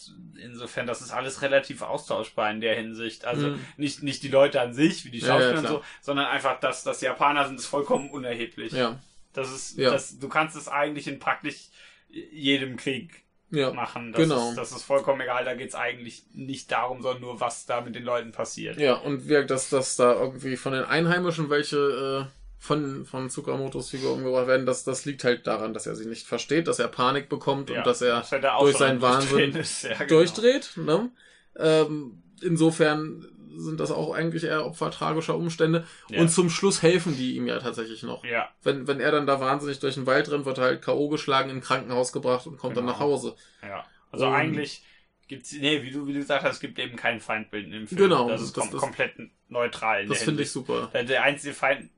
insofern, das ist alles relativ austauschbar in der Hinsicht. Also Mhm. nicht, nicht die Leute an sich, wie die Ja, ja, Schauspieler und so, sondern einfach, dass das Japaner sind, ist vollkommen unerheblich. Ja. Das ist, Ja. das, du kannst es eigentlich in praktisch jedem Krieg Ja. machen. Das, genau. ist, das ist vollkommen egal. Da geht's eigentlich nicht darum, sondern nur, was da mit den Leuten passiert. Ja, und wir, dass, dass da irgendwie von den Einheimischen welche äh, von, von Tsukamotos Figur umgebracht werden, das, das liegt halt daran, dass er sie nicht versteht, dass er Panik bekommt Ja, und dass er dass durch seinen Wahnsinn ist. (laughs) Ja, genau. durchdreht. Ne? Ähm, insofern sind das auch eigentlich eher Opfer tragischer Umstände. Ja. Und zum Schluss helfen die ihm ja tatsächlich noch. Ja, Wenn, wenn er dann da wahnsinnig durch den Wald rennt, wird er halt K.O. geschlagen, in ein Krankenhaus gebracht und kommt dann Genau. nach Hause. ja. Also Und- eigentlich gibt's, nee, wie du, wie du gesagt hast, es gibt eben kein Feindbild im Film. Genau, Das ist das- kom das- komplett neutral. in Das finde ich super. Der, einzige Feind,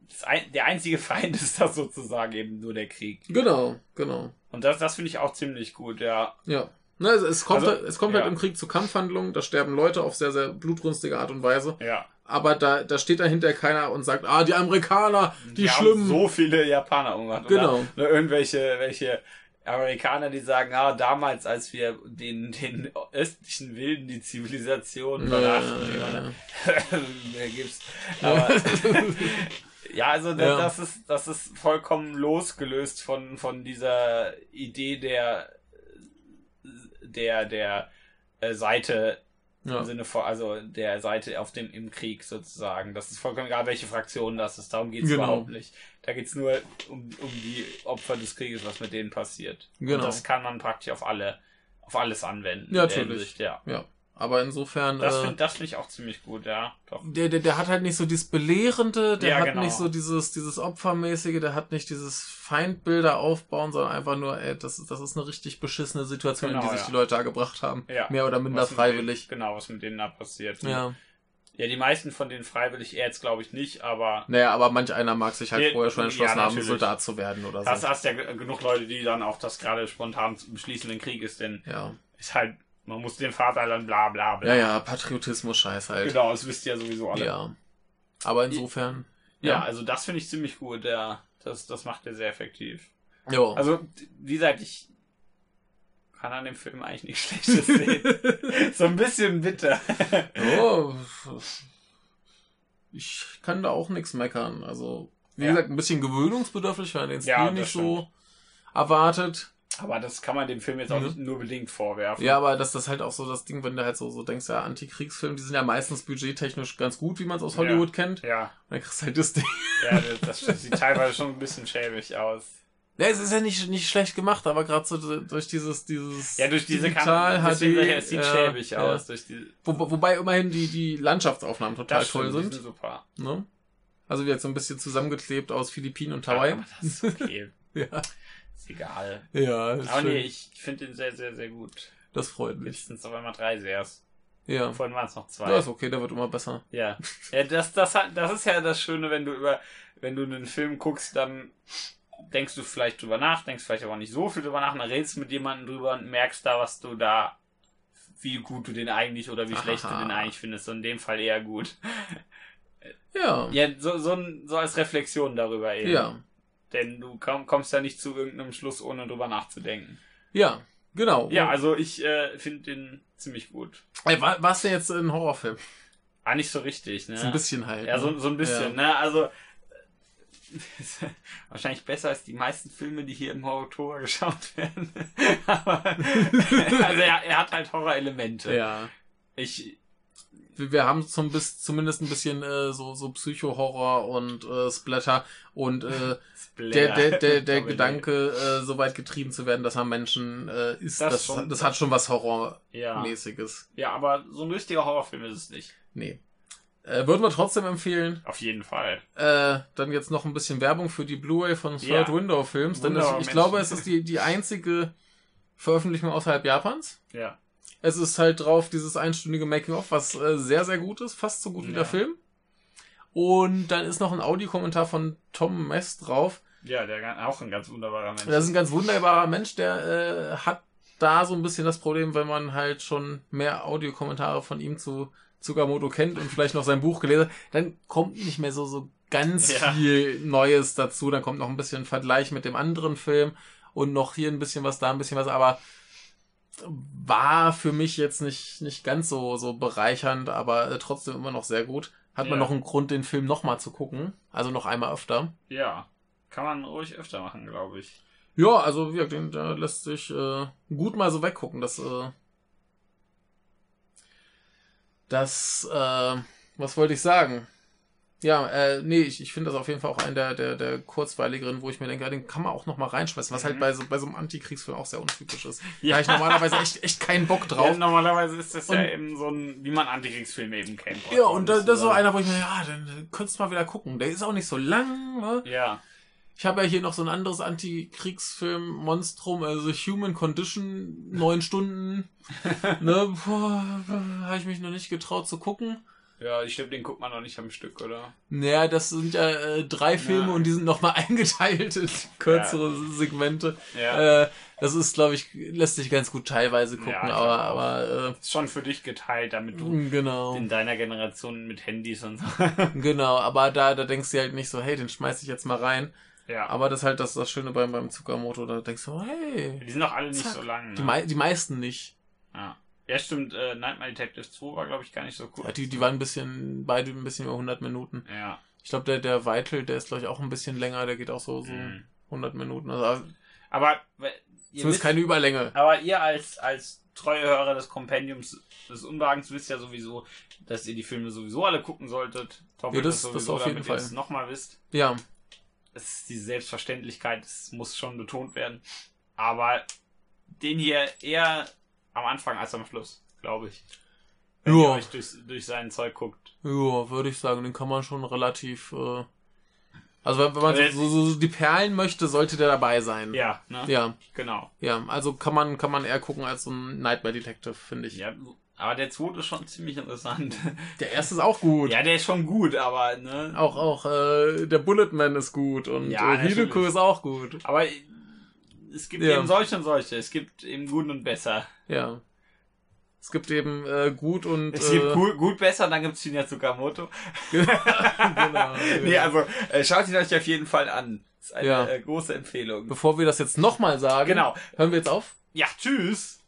der einzige Feind (laughs) ist das sozusagen eben nur der Krieg. Genau, genau. Und das, das finde ich auch ziemlich gut, ja. Ja. Na, es, es kommt, Also, halt, es kommt ja. halt im Krieg zu Kampfhandlungen, da sterben Leute auf sehr, sehr blutrünstige Art und Weise. Ja. Aber da, da steht dahinter keiner und sagt, ah, die Amerikaner, die, haben schlimmen. so viele Japaner umgebracht. Genau. Oder, oder irgendwelche welche Amerikaner, die sagen, ah, damals, als wir den, den östlichen Wilden die Zivilisation ja, ja. (laughs) mehr gibt's. Aber, (laughs) ja, also da- Ja. das ist das ist vollkommen losgelöst von von dieser Idee der der der äh, Seite Ja. im Sinne von, also der Seite auf dem im Krieg sozusagen. Das ist vollkommen egal, welche Fraktion das ist. Darum geht's Genau. überhaupt nicht. Da geht's nur um, um die Opfer des Krieges, was mit denen passiert. Genau. Und das kann man praktisch auf alle, auf alles anwenden. Ja, in der natürlich. Hinsicht, Ja. ja. Aber insofern. Das äh, finde das find ich auch ziemlich gut, ja. Doch. der, der, der hat halt nicht so dieses Belehrende, der Ja, hat genau. nicht so dieses, dieses Opfermäßige, der hat nicht dieses Feindbilder aufbauen, sondern einfach nur, ey, das, ist- das ist eine richtig beschissene Situation, in Genau, die sich ja. die Leute da gebracht haben. Ja. Mehr oder minder Was freiwillig. Denen, genau, was mit denen da passiert. Ja. Ja, die meisten von denen freiwillig, er jetzt glaube ich nicht, aber Naja, aber manch einer mag sich halt Ja, vorher schon ja, entschlossen haben, natürlich. Soldat zu werden oder so. das hast ja ge- genug Leute, die dann auch das gerade spontan beschließen, wenn Krieg ist, denn ja. ist halt, man muss den Vaterland bla bla bla. Ja, ja, Patriotismus scheiß halt. Genau, das wisst ihr ja sowieso alle. Ja. Aber insofern. Ja, also das finde ich ziemlich gut, ja. Das, das macht er sehr effektiv. Jo. Also, wie gesagt, ich kann an dem Film eigentlich nichts Schlechtes sehen. (laughs) so ein bisschen bitter. oh, (laughs) ich kann da auch nichts meckern. Also, wie Ja. gesagt, ein bisschen gewöhnungsbedürftig, weil den Stil Ja, nicht so erwartet. Aber das kann man dem Film jetzt auch Mhm. nicht nur bedingt vorwerfen. Ja, aber das ist halt auch so das Ding, wenn du halt so, so denkst, ja, Antikriegsfilme, die sind ja meistens budgettechnisch ganz gut, wie man es aus Hollywood kennt. Und Ja, dann kriegst du halt das Ding. ja das, das sieht teilweise schon ein bisschen schäbig aus. Ja, es ist ja nicht, nicht schlecht gemacht, aber gerade so durch dieses, dieses Ja, durch diese Digital HD, es sieht ja, schäbig ja. aus. Durch die, Wo, wobei immerhin die, die Landschaftsaufnahmen total das toll stimmt, die sind. super. Ne? Also wird so ein bisschen zusammengeklebt aus Philippinen und Ja, Hawaii. aber das ist okay. (laughs) Ja, ist egal. ja, ist Aber schön. nee, ich finde den sehr, sehr, sehr gut. das freut mich. Jetzt sind es auf einmal drei Sehrs. Ja. Vorhin waren es noch zwei. Ja, ist okay, der wird immer besser. Ja. Ja, das, das, hat, das ist ja das Schöne, wenn du über, wenn du einen Film guckst, dann denkst du vielleicht drüber nach, denkst vielleicht aber nicht so viel drüber nach, und dann redest du mit jemandem drüber und merkst da, was du da, wie gut du den eigentlich oder wie schlecht du Aha. den eigentlich findest. Und in dem Fall eher gut. Ja. Ja, so, so, so als Reflexion darüber eben. Ja. Denn du komm, kommst ja nicht zu irgendeinem Schluss, ohne drüber nachzudenken. Ja, genau. Ja, also ich äh, finde den ziemlich gut. Ey, war, war's denn jetzt ein Horrorfilm? Ah, nicht so richtig, ne? So ein bisschen halt. Ja, so, ne? so ein bisschen, ne? Also (laughs) wahrscheinlich besser als die meisten Filme, die hier im Horror (laughs) geschaut werden. (laughs) Aber, also er, er hat halt Horrorelemente. Ja. Ich, wir, wir haben zum, bis, zumindest ein bisschen äh, so, so Psycho-Horror und äh, Splatter und äh, (laughs) der, der, der, der (laughs) Gedanke, äh, so weit getrieben zu werden, dass er Menschen äh, ist, Das das, schon- das, hat schon was ja. Horrormäßiges. ja, aber so ein richtiger Horrorfilm ist es nicht. Nee. Äh, würden wir trotzdem empfehlen. Auf jeden Fall. Äh, dann jetzt noch ein bisschen Werbung für die Blu-ray von Third Ja. Window Films, denn es, ich Mensch. glaube, es ist die, die einzige Veröffentlichung außerhalb Japans. Ja. Es ist halt drauf dieses einstündige Making-of, was äh, sehr, sehr gut ist, fast so gut wie Ja. der Film. Und dann ist noch ein Audiokommentar von Tom Mess drauf. Ja, der auch ein ganz wunderbarer Mensch. Das ist ein ganz wunderbarer Mensch, der äh, hat da so ein bisschen das Problem, wenn man halt schon mehr Audiokommentare von ihm zu Tsukamoto kennt und vielleicht noch sein Buch gelesen hat, dann kommt nicht mehr so, so ganz Ja. viel Neues dazu. Dann kommt noch ein bisschen Vergleich mit dem anderen Film und noch hier ein bisschen was, da ein bisschen was, aber war für mich jetzt nicht, nicht ganz so, so bereichernd, aber äh, trotzdem immer noch sehr gut. Hat man Ja. noch einen Grund, den Film nochmal zu gucken. Also noch einmal öfter. ja. Kann man ruhig öfter machen, glaube ich. Ja, also den, der lässt sich äh, gut mal so weggucken. Das, äh, das, äh, was wollte ich sagen? Ja, äh, nee, ich, ich finde das auf jeden Fall auch einen der, der, der kurzweiligeren, wo ich mir denke, ja, den kann man auch noch mal reinschmeißen, was halt Mhm. bei so, bei so einem Antikriegsfilm auch sehr untypisch ist. Ja. Da ich normalerweise echt, echt keinen Bock Ja, drauf. normalerweise ist das ja Und- eben so ein, wie man Antikriegsfilme eben kennt. Ja, und da, das ist so einer, wo ich mir, ja, dann äh, könntest du mal wieder gucken. Der ist auch nicht so lang, ne? Ja, Ich habe ja hier noch so ein anderes Antikriegsfilm-Monstrum, also Human Condition, neun Stunden. (laughs) ne, habe ich mich noch nicht getraut zu gucken. Ja, ich glaube, den guckt man noch nicht am Stück, oder? Naja, das sind ja äh, drei Filme Ja. und die sind nochmal (laughs) eingeteilt in kürzere Segmente. Ja. Äh, das ist, glaube ich, lässt sich ganz gut teilweise gucken, Ja, aber, aber Ist schon für dich geteilt, damit äh, du genau. in deiner Generation mit Handys und so. (laughs) (laughs) Genau, aber da, da denkst du halt nicht so, hey, den schmeiß ich jetzt mal rein. ja. Aber das ist halt das, das Schöne beim, beim Tsukamoto, da denkst du, hey, die sind doch alle nicht Zack. so lang. Ne? die, mei die meisten nicht. ja. Ja, stimmt. Äh, Nightmare Detective 2 war, glaube ich, gar nicht so cool. Ja, die, die waren ein bisschen, beide ein bisschen über 100 Minuten. Ja. Ich glaube, der, der Weitel, der ist, glaube ich, auch ein bisschen länger, der geht auch so, so Mhm. 100 Minuten. Also Aber we- ihr zumindest wisst, keine Überlänge. aber ihr als, als treue Hörer des Kompendiums des Unwagens wisst ja sowieso, dass ihr die Filme sowieso alle gucken solltet. Top Ja, das- sowieso, das auf jeden damit Fall. ihr es nochmal wisst. Ja, Es ist diese Selbstverständlichkeit, es muss schon betont werden. Aber den hier eher am Anfang als am Schluss, glaube ich. Wenn ihr Ja. euch durch, durch sein Zeug guckt. ja, würde ich sagen, den kann man schon relativ, äh, also wenn, wenn man Äh, so, so, so die Perlen möchte, sollte der dabei sein. Ja, ne? Ja, Genau. ja, also kann man, kann man eher gucken als so ein Nightmare Detective, finde ich. Ja, aber der zweite ist schon ziemlich interessant. (laughs) Der erste ist auch gut. ja, der ist schon gut, aber, ne? Auch, auch, äh, der Bulletman ist gut und Ja, äh, Hideko ist auch gut. Aber es gibt Ja. eben solche und solche. Es gibt eben gut und besser. Ja. Es gibt eben äh, gut und Es äh, gibt gut, gut besser, dann gibt es Shinya Tsukamoto. (laughs) genau. Nee, also äh, schaut ihn euch auf jeden Fall an. Das ist eine Ja. äh, große Empfehlung. Bevor wir das jetzt nochmal sagen, Genau. hören wir jetzt auf. Ja, tschüss.